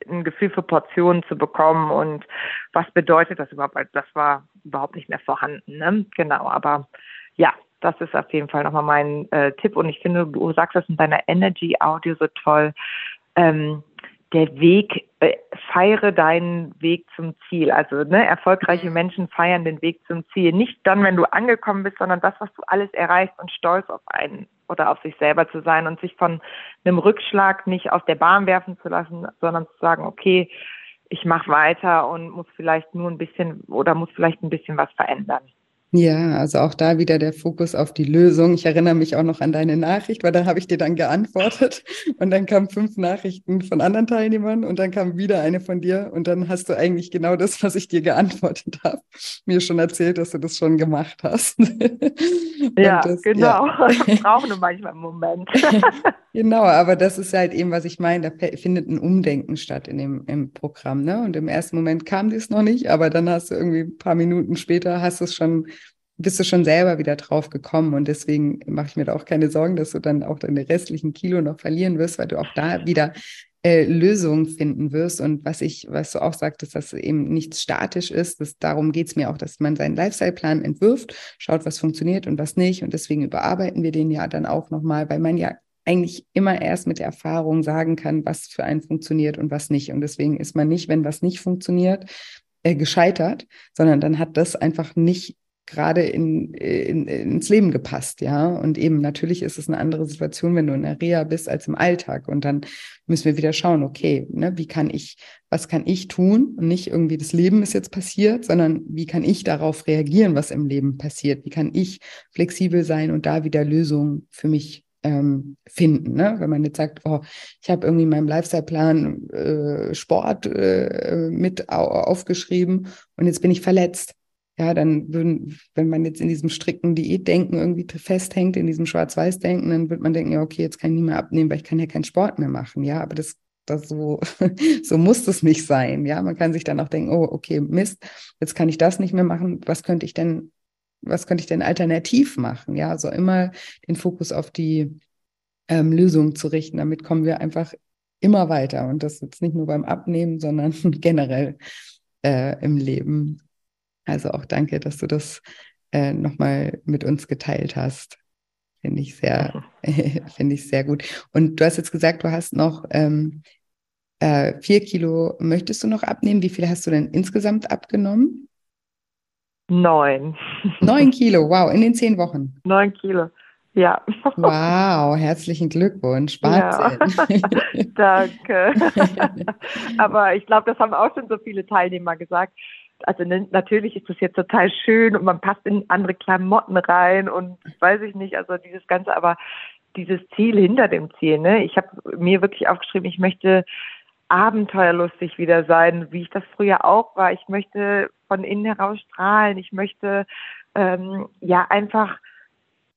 S2: ein Gefühl für Portionen zu bekommen und was bedeutet das überhaupt? Also das war überhaupt nicht mehr vorhanden. Ne? Genau, aber ja, das ist auf jeden Fall nochmal mein äh, Tipp. Und ich finde, du sagst das in deiner Energy Audio so toll. Ähm, der Weg, äh, feiere deinen Weg zum Ziel. Also ne, erfolgreiche mhm. Menschen feiern den Weg zum Ziel. Nicht dann, wenn du angekommen bist, sondern das, was du alles erreichst und stolz auf einen oder auf sich selber zu sein und sich von einem Rückschlag nicht aus der Bahn werfen zu lassen, sondern zu sagen, okay, ich mache weiter und muss vielleicht nur ein bisschen oder muss vielleicht ein bisschen was verändern.
S1: Ja, also auch da wieder der Fokus auf die Lösung. Ich erinnere mich auch noch an deine Nachricht, weil da habe ich dir dann geantwortet und dann kamen fünf Nachrichten von anderen Teilnehmern und dann kam wieder eine von dir und dann hast du eigentlich genau das, was ich dir geantwortet habe, mir schon erzählt, dass du das schon gemacht hast. <laughs>
S2: ja, das, genau. <laughs> Ja. Brauche nur manchmal einen Moment. <laughs>
S1: genau, aber das ist halt eben, was ich meine, da findet ein Umdenken statt in dem im Programm. Ne? Und im ersten Moment kam dies noch nicht, aber dann hast du irgendwie ein paar Minuten später hast du es schon bist du schon selber wieder drauf gekommen und deswegen mache ich mir da auch keine Sorgen, dass du dann auch deine restlichen Kilo noch verlieren wirst, weil du auch da wieder äh, Lösungen finden wirst. Und was ich, was du auch sagtest, dass eben nichts statisch ist, dass darum geht es mir auch, dass man seinen Lifestyle-Plan entwirft, schaut, was funktioniert und was nicht. Und deswegen überarbeiten wir den ja dann auch nochmal, weil man ja eigentlich immer erst mit der Erfahrung sagen kann, was für einen funktioniert und was nicht. Und deswegen ist man nicht, wenn was nicht funktioniert, äh, gescheitert, sondern dann hat das einfach nicht gerade in, in, ins Leben gepasst, ja. Und eben natürlich ist es eine andere Situation, wenn du in der Reha bist als im Alltag. Und dann müssen wir wieder schauen, okay, ne, wie kann ich, was kann ich tun? Und nicht irgendwie das Leben ist jetzt passiert, sondern wie kann ich darauf reagieren, was im Leben passiert? Wie kann ich flexibel sein und da wieder Lösungen für mich ähm, finden. Ne? Wenn man jetzt sagt, oh, ich habe irgendwie in meinem Lifestyle-Plan äh, Sport äh, mit aufgeschrieben und jetzt bin ich verletzt ja, dann würden, wenn man jetzt in diesem strikten Diätdenken irgendwie festhängt, in diesem Schwarz-Weiß-Denken, dann wird man denken, ja, okay, jetzt kann ich nicht mehr abnehmen, weil ich kann ja keinen Sport mehr machen. Ja, aber das, das so, <laughs> so muss das nicht sein. Ja, man kann sich dann auch denken, oh, okay, Mist, jetzt kann ich das nicht mehr machen. Was könnte ich denn, was könnte ich denn alternativ machen? Ja, also immer den Fokus auf die ähm, Lösung zu richten. Damit kommen wir einfach immer weiter. Und das jetzt nicht nur beim Abnehmen, sondern <laughs> generell äh, im Leben. Also auch danke, dass du das äh, nochmal mit uns geteilt hast. Finde ich sehr, <laughs> finde ich sehr gut. Und du hast jetzt gesagt, du hast noch ähm, äh, vier Kilo, möchtest du noch abnehmen? Wie viel hast du denn insgesamt abgenommen?
S2: Neun.
S1: Neun <laughs> Kilo, wow, in den zehn Wochen.
S2: Neun Kilo, ja.
S1: Wow, herzlichen Glückwunsch. Wahnsinn.
S2: Ja. <laughs> Danke. Aber ich glaube, das haben auch schon so viele Teilnehmer gesagt also ne, natürlich ist das jetzt total schön und man passt in andere Klamotten rein und weiß ich nicht, also dieses Ganze, aber dieses Ziel hinter dem Ziel, ne? Ich habe mir wirklich aufgeschrieben, ich möchte abenteuerlustig wieder sein, wie ich das früher auch war. Ich möchte von innen heraus strahlen. Ich möchte ähm, ja einfach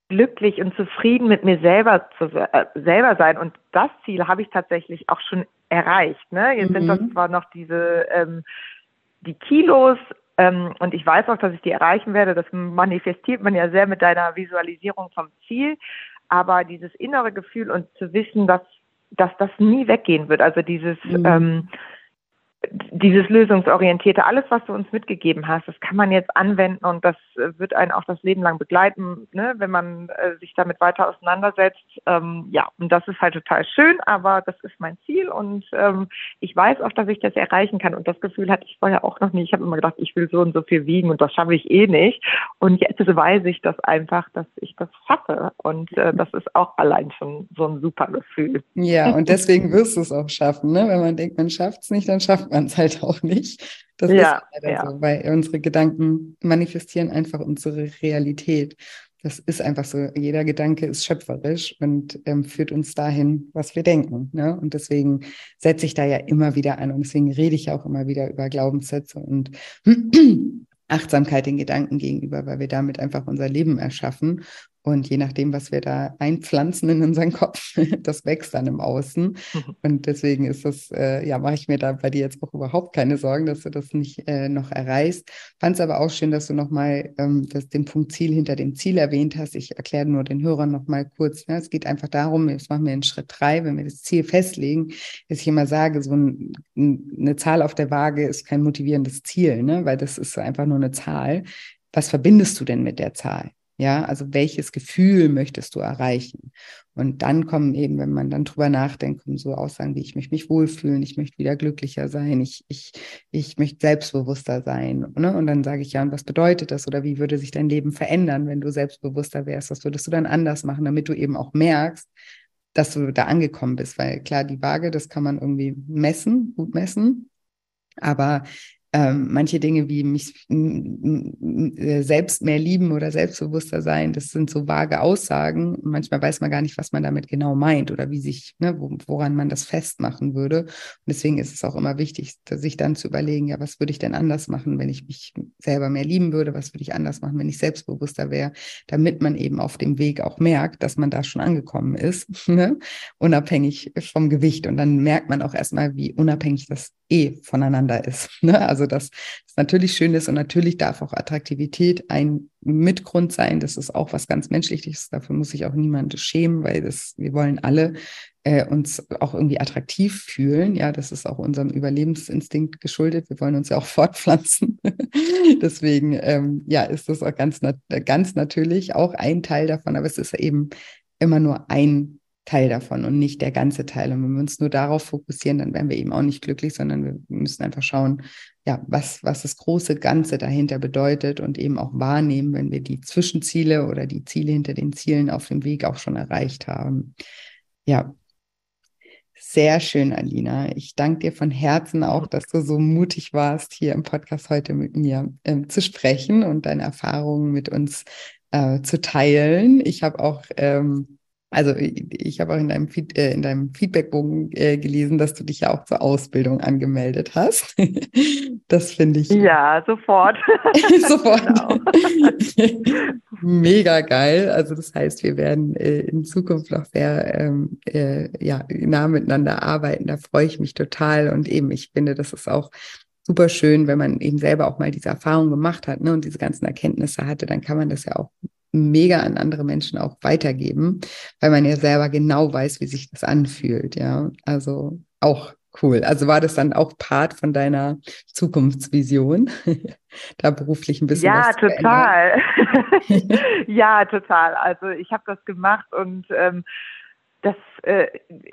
S2: glücklich und zufrieden mit mir selber zu, äh, selber sein. Und das Ziel habe ich tatsächlich auch schon erreicht. Ne? Jetzt mhm. sind das zwar noch diese ähm, die Kilos, ähm, und ich weiß auch, dass ich die erreichen werde, das manifestiert man ja sehr mit deiner Visualisierung vom Ziel, aber dieses innere Gefühl und zu wissen, dass, dass das nie weggehen wird, also dieses, mhm. ähm, dieses lösungsorientierte, alles, was du uns mitgegeben hast, das kann man jetzt anwenden und das äh, wird einen auch das Leben lang begleiten, ne, wenn man äh, sich damit weiter auseinandersetzt. Ähm, ja, und das ist halt total schön, aber das ist mein Ziel und ähm, ich weiß auch, dass ich das erreichen kann und das Gefühl hatte ich vorher auch noch nie. Ich habe immer gedacht, ich will so und so viel wiegen und das schaffe ich eh nicht. Und jetzt weiß ich das einfach, dass ich das schaffe und äh, das ist auch allein schon so ein super Gefühl.
S1: Ja, und deswegen wirst du es auch schaffen, ne? Wenn man denkt, man schafft es nicht, dann schafft man man es halt auch nicht. Das ja, ist leider ja. so, weil unsere Gedanken manifestieren einfach unsere Realität. Das ist einfach so. Jeder Gedanke ist schöpferisch und ähm, führt uns dahin, was wir denken. Ne? Und deswegen setze ich da ja immer wieder an und deswegen rede ich auch immer wieder über Glaubenssätze und <clears throat> Achtsamkeit den Gedanken gegenüber, weil wir damit einfach unser Leben erschaffen und je nachdem, was wir da einpflanzen in unseren Kopf, <laughs> das wächst dann im Außen. Mhm. Und deswegen ist das, äh, ja, mache ich mir da bei dir jetzt auch überhaupt keine Sorgen, dass du das nicht äh, noch erreichst. Fand es aber auch schön, dass du nochmal ähm, den Punkt Ziel hinter dem Ziel erwähnt hast. Ich erkläre nur den Hörern nochmal kurz. Ne? Es geht einfach darum, jetzt machen wir in Schritt drei, wenn wir das Ziel festlegen, dass ich immer sage, so ein, eine Zahl auf der Waage ist kein motivierendes Ziel, ne? weil das ist einfach nur eine Zahl. Was verbindest du denn mit der Zahl? Ja, also welches Gefühl möchtest du erreichen? Und dann kommen eben, wenn man dann drüber nachdenkt, kommen so Aussagen wie, ich möchte mich wohlfühlen, ich möchte wieder glücklicher sein, ich, ich, ich möchte selbstbewusster sein. Ne? Und dann sage ich, ja, und was bedeutet das? Oder wie würde sich dein Leben verändern, wenn du selbstbewusster wärst? Was würdest du dann anders machen, damit du eben auch merkst, dass du da angekommen bist? Weil klar, die Waage, das kann man irgendwie messen, gut messen. Aber ähm, manche Dinge wie mich äh, selbst mehr lieben oder selbstbewusster sein, das sind so vage Aussagen. Manchmal weiß man gar nicht, was man damit genau meint oder wie sich, ne, woran man das festmachen würde. Und deswegen ist es auch immer wichtig, sich dann zu überlegen, ja, was würde ich denn anders machen, wenn ich mich selber mehr lieben würde? Was würde ich anders machen, wenn ich selbstbewusster wäre? Damit man eben auf dem Weg auch merkt, dass man da schon angekommen ist, <laughs> ne? unabhängig vom Gewicht. Und dann merkt man auch erstmal, wie unabhängig das eh voneinander ist. <laughs> Ne? Also dass es natürlich schön ist und natürlich darf auch Attraktivität ein Mitgrund sein. Das ist auch was ganz Menschliches. Dafür muss sich auch niemand schämen, weil das, wir wollen alle äh, uns auch irgendwie attraktiv fühlen. Ja, das ist auch unserem Überlebensinstinkt geschuldet. Wir wollen uns ja auch <laughs> fortpflanzen. Deswegen, ähm, ja, ist das auch ganz, ganz natürlich auch ein Teil davon, aber es ist eben immer nur ein Teil davon und nicht der ganze Teil. Und wenn wir uns nur darauf fokussieren, dann werden wir eben auch nicht glücklich, sondern wir müssen einfach schauen, ja, was, was das große Ganze dahinter bedeutet und eben auch wahrnehmen, wenn wir die Zwischenziele oder die Ziele hinter den Zielen auf dem Weg auch schon erreicht haben. Ja, sehr schön, Alina. Ich danke dir von Herzen auch, dass du so mutig warst, hier im Podcast heute mit mir ähm, zu sprechen und deine Erfahrungen mit uns äh, zu teilen. Ich habe auch ähm, also ich, habe auch in deinem, Feed, äh, in deinem Feedbackbogen äh, gelesen, dass du dich ja auch zur Ausbildung angemeldet hast. <laughs> das finde ich.
S2: Ja, sofort. <laughs>
S1: sofort. Genau. <laughs> Mega geil. Also das heißt, wir werden äh, in Zukunft noch sehr ähm, äh, ja, nah miteinander arbeiten. Da freue ich mich total. Und eben, ich finde, das ist auch super schön, wenn man eben selber auch mal diese Erfahrung gemacht hat ne, und diese ganzen Erkenntnisse hatte, dann kann man das ja auch mega an andere Menschen auch weitergeben, weil man ja selber genau weiß, wie sich das anfühlt. Ja, also auch cool. Also war das dann auch Part von deiner Zukunftsvision, <laughs> da beruflich ein bisschen?
S2: Ja, total. <laughs> ja, total. Also ich habe das gemacht und ähm, das, äh,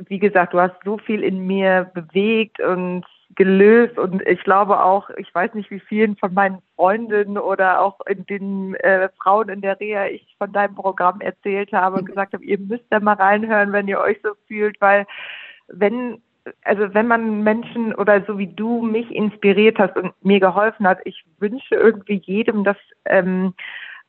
S2: wie gesagt, du hast so viel in mir bewegt und gelöst. Und ich glaube auch, ich weiß nicht, wie vielen von meinen Freundinnen oder auch in den äh, Frauen in der Reha ich von deinem Programm erzählt habe und gesagt habe, ihr müsst da mal reinhören, wenn ihr euch so fühlt, weil wenn also wenn man Menschen oder so wie du mich inspiriert hast und mir geholfen hat, ich wünsche irgendwie jedem, dass ähm,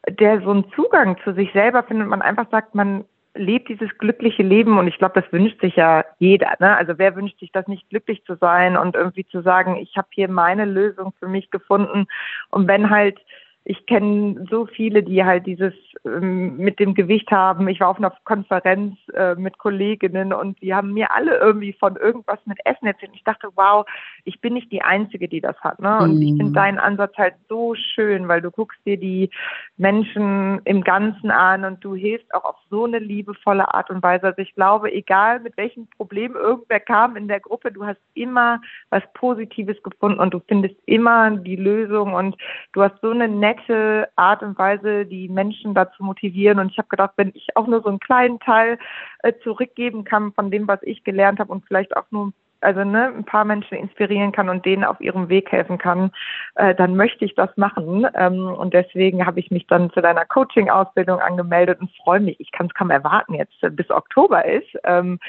S2: der so einen Zugang zu sich selber findet, man einfach sagt, man lebt dieses glückliche Leben und ich glaube, das wünscht sich ja jeder. Ne? Also wer wünscht sich das nicht, glücklich zu sein und irgendwie zu sagen, ich habe hier meine Lösung für mich gefunden. Und wenn halt ich kenne so viele, die halt dieses ähm, mit dem Gewicht haben. Ich war auf einer Konferenz äh, mit Kolleginnen und die haben mir alle irgendwie von irgendwas mit Essen erzählt. Ich dachte, wow, ich bin nicht die Einzige, die das hat. Ne? Und mm. ich finde mhm. deinen Ansatz halt so schön, weil du guckst dir die Menschen im Ganzen an und du hilfst auch auf so eine liebevolle Art und Weise. Also ich glaube, egal mit welchem Problem irgendwer kam in der Gruppe, du hast immer was Positives gefunden und du findest immer die Lösung und du hast so eine nette nette Art und Weise, die Menschen dazu motivieren. Und ich habe gedacht, wenn ich auch nur so einen kleinen Teil äh, zurückgeben kann von dem, was ich gelernt habe und vielleicht auch nur also ne, ein paar Menschen inspirieren kann und denen auf ihrem Weg helfen kann, äh, dann möchte ich das machen. Ähm, und deswegen habe ich mich dann zu deiner Coaching-Ausbildung angemeldet und freue mich. Ich kann es kaum erwarten, jetzt bis Oktober ist. Ähm,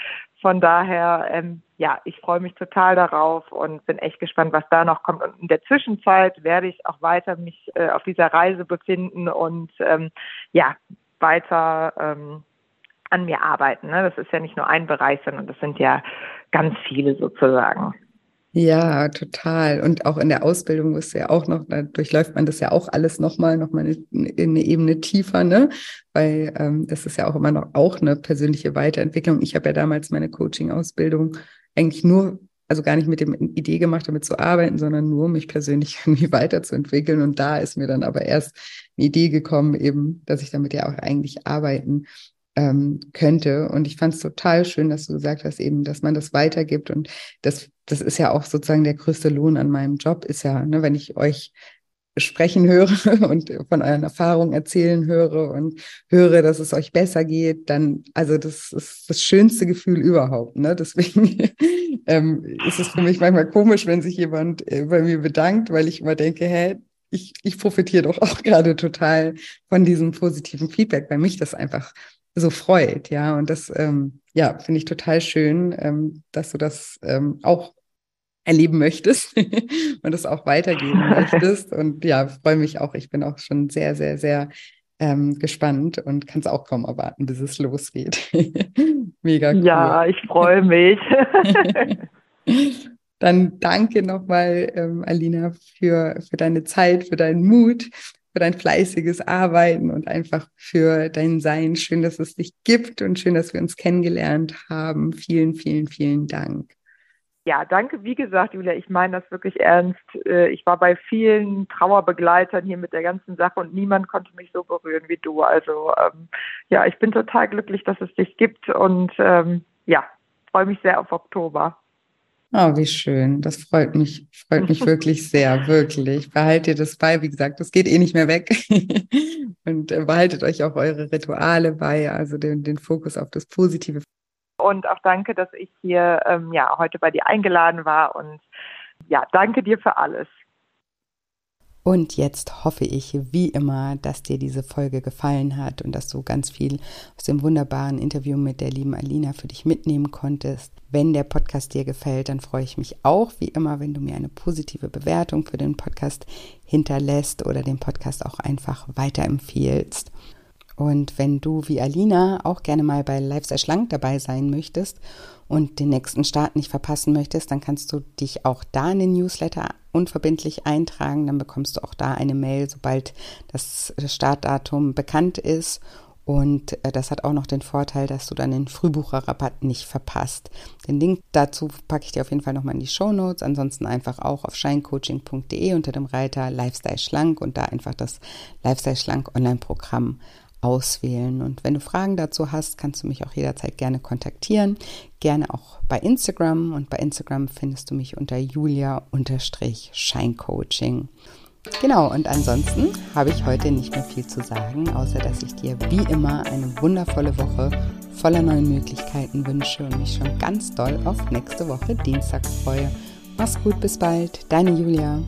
S2: von daher, ähm, ja, ich freue mich total darauf und bin echt gespannt, was da noch kommt. Und in der Zwischenzeit werde ich auch weiter mich äh, auf dieser Reise befinden und ähm, ja, weiter ähm, an mir arbeiten. Ne? Das ist ja nicht nur ein Bereich, sondern das sind ja ganz viele sozusagen.
S1: Ja, total. Und auch in der Ausbildung ist ja auch noch, da durchläuft man das ja auch alles nochmal, nochmal eine, eine Ebene tiefer, ne? Weil ähm, das ist ja auch immer noch auch eine persönliche Weiterentwicklung. Ich habe ja damals meine Coaching-Ausbildung eigentlich nur, also gar nicht mit dem Idee gemacht, damit zu arbeiten, sondern nur, mich persönlich <laughs> irgendwie weiterzuentwickeln. Und da ist mir dann aber erst eine Idee gekommen, eben, dass ich damit ja auch eigentlich arbeiten ähm, könnte. Und ich fand es total schön, dass du gesagt hast, eben, dass man das weitergibt. Und das, das ist ja auch sozusagen der größte Lohn an meinem Job, ist ja, ne, wenn ich euch sprechen höre <laughs> und von euren Erfahrungen erzählen höre und höre, dass es euch besser geht, dann, also das ist das schönste Gefühl überhaupt. Ne? Deswegen <laughs> ähm, ist es für mich manchmal komisch, wenn sich jemand äh, bei mir bedankt, weil ich immer denke, hä, ich, ich profitiere doch auch <laughs> gerade total von diesem positiven Feedback, weil mich das einfach so freut, ja. Und das, ähm, ja, finde ich total schön, ähm, dass du das ähm, auch erleben möchtest <laughs> und es auch weitergeben <laughs> möchtest. Und ja, freue mich auch. Ich bin auch schon sehr, sehr, sehr ähm, gespannt und kann es auch kaum erwarten, bis es losgeht. <laughs> Mega cool.
S2: Ja, ich freue mich.
S1: Dann danke nochmal, ähm, Alina, für, für deine Zeit, für deinen Mut, für dein fleißiges Arbeiten und einfach für dein Sein. Schön, dass es dich gibt und schön, dass wir uns kennengelernt haben. Vielen, vielen, vielen Dank.
S2: Ja, danke. Wie gesagt, Julia, ich meine das wirklich ernst. Äh, ich war bei vielen Trauerbegleitern hier mit der ganzen Sache und niemand konnte mich so berühren wie du. Also ähm, ja, ich bin total glücklich, dass es dich gibt und ähm, ja, freue mich sehr auf Oktober.
S1: Oh, wie schön. Das freut mich, freut mich <laughs> wirklich sehr, wirklich. Behaltet das bei. Wie gesagt, das geht eh nicht mehr weg. <laughs> Und äh, behaltet euch auch eure Rituale bei, also den, den Fokus auf das Positive.
S2: Und auch danke, dass ich hier ähm, ja heute bei dir eingeladen war. Und ja, danke dir für alles.
S1: Und jetzt hoffe ich wie immer, dass dir diese Folge gefallen hat und dass du ganz viel aus dem wunderbaren Interview mit der lieben Alina für dich mitnehmen konntest. Wenn der Podcast dir gefällt, dann freue ich mich auch wie immer, wenn du mir eine positive Bewertung für den Podcast hinterlässt oder den Podcast auch einfach weiterempfiehlst. Und wenn du wie Alina auch gerne mal bei Lifestyle Schlank dabei sein möchtest und den nächsten Start nicht verpassen möchtest, dann kannst du dich auch da in den Newsletter unverbindlich eintragen. Dann bekommst du auch da eine Mail, sobald das Startdatum bekannt ist. Und äh, das hat auch noch den Vorteil, dass du dann den Frühbucherrabatt nicht verpasst. Den Link dazu packe ich dir auf jeden Fall nochmal in die Show Notes. Ansonsten einfach auch auf shinecoaching.de unter dem Reiter Lifestyle Schlank und da einfach das Lifestyle Schlank Online-Programm auswählen. Und wenn du Fragen dazu hast, kannst du mich auch jederzeit gerne kontaktieren. Gerne auch bei Instagram. Und bei Instagram findest du mich unter julia-scheincoaching. Genau, und ansonsten habe ich heute nicht mehr viel zu sagen, außer dass ich dir wie immer eine wundervolle Woche voller neuen Möglichkeiten wünsche und mich schon ganz doll auf nächste Woche Dienstag freue. Mach's gut, bis bald, deine Julia.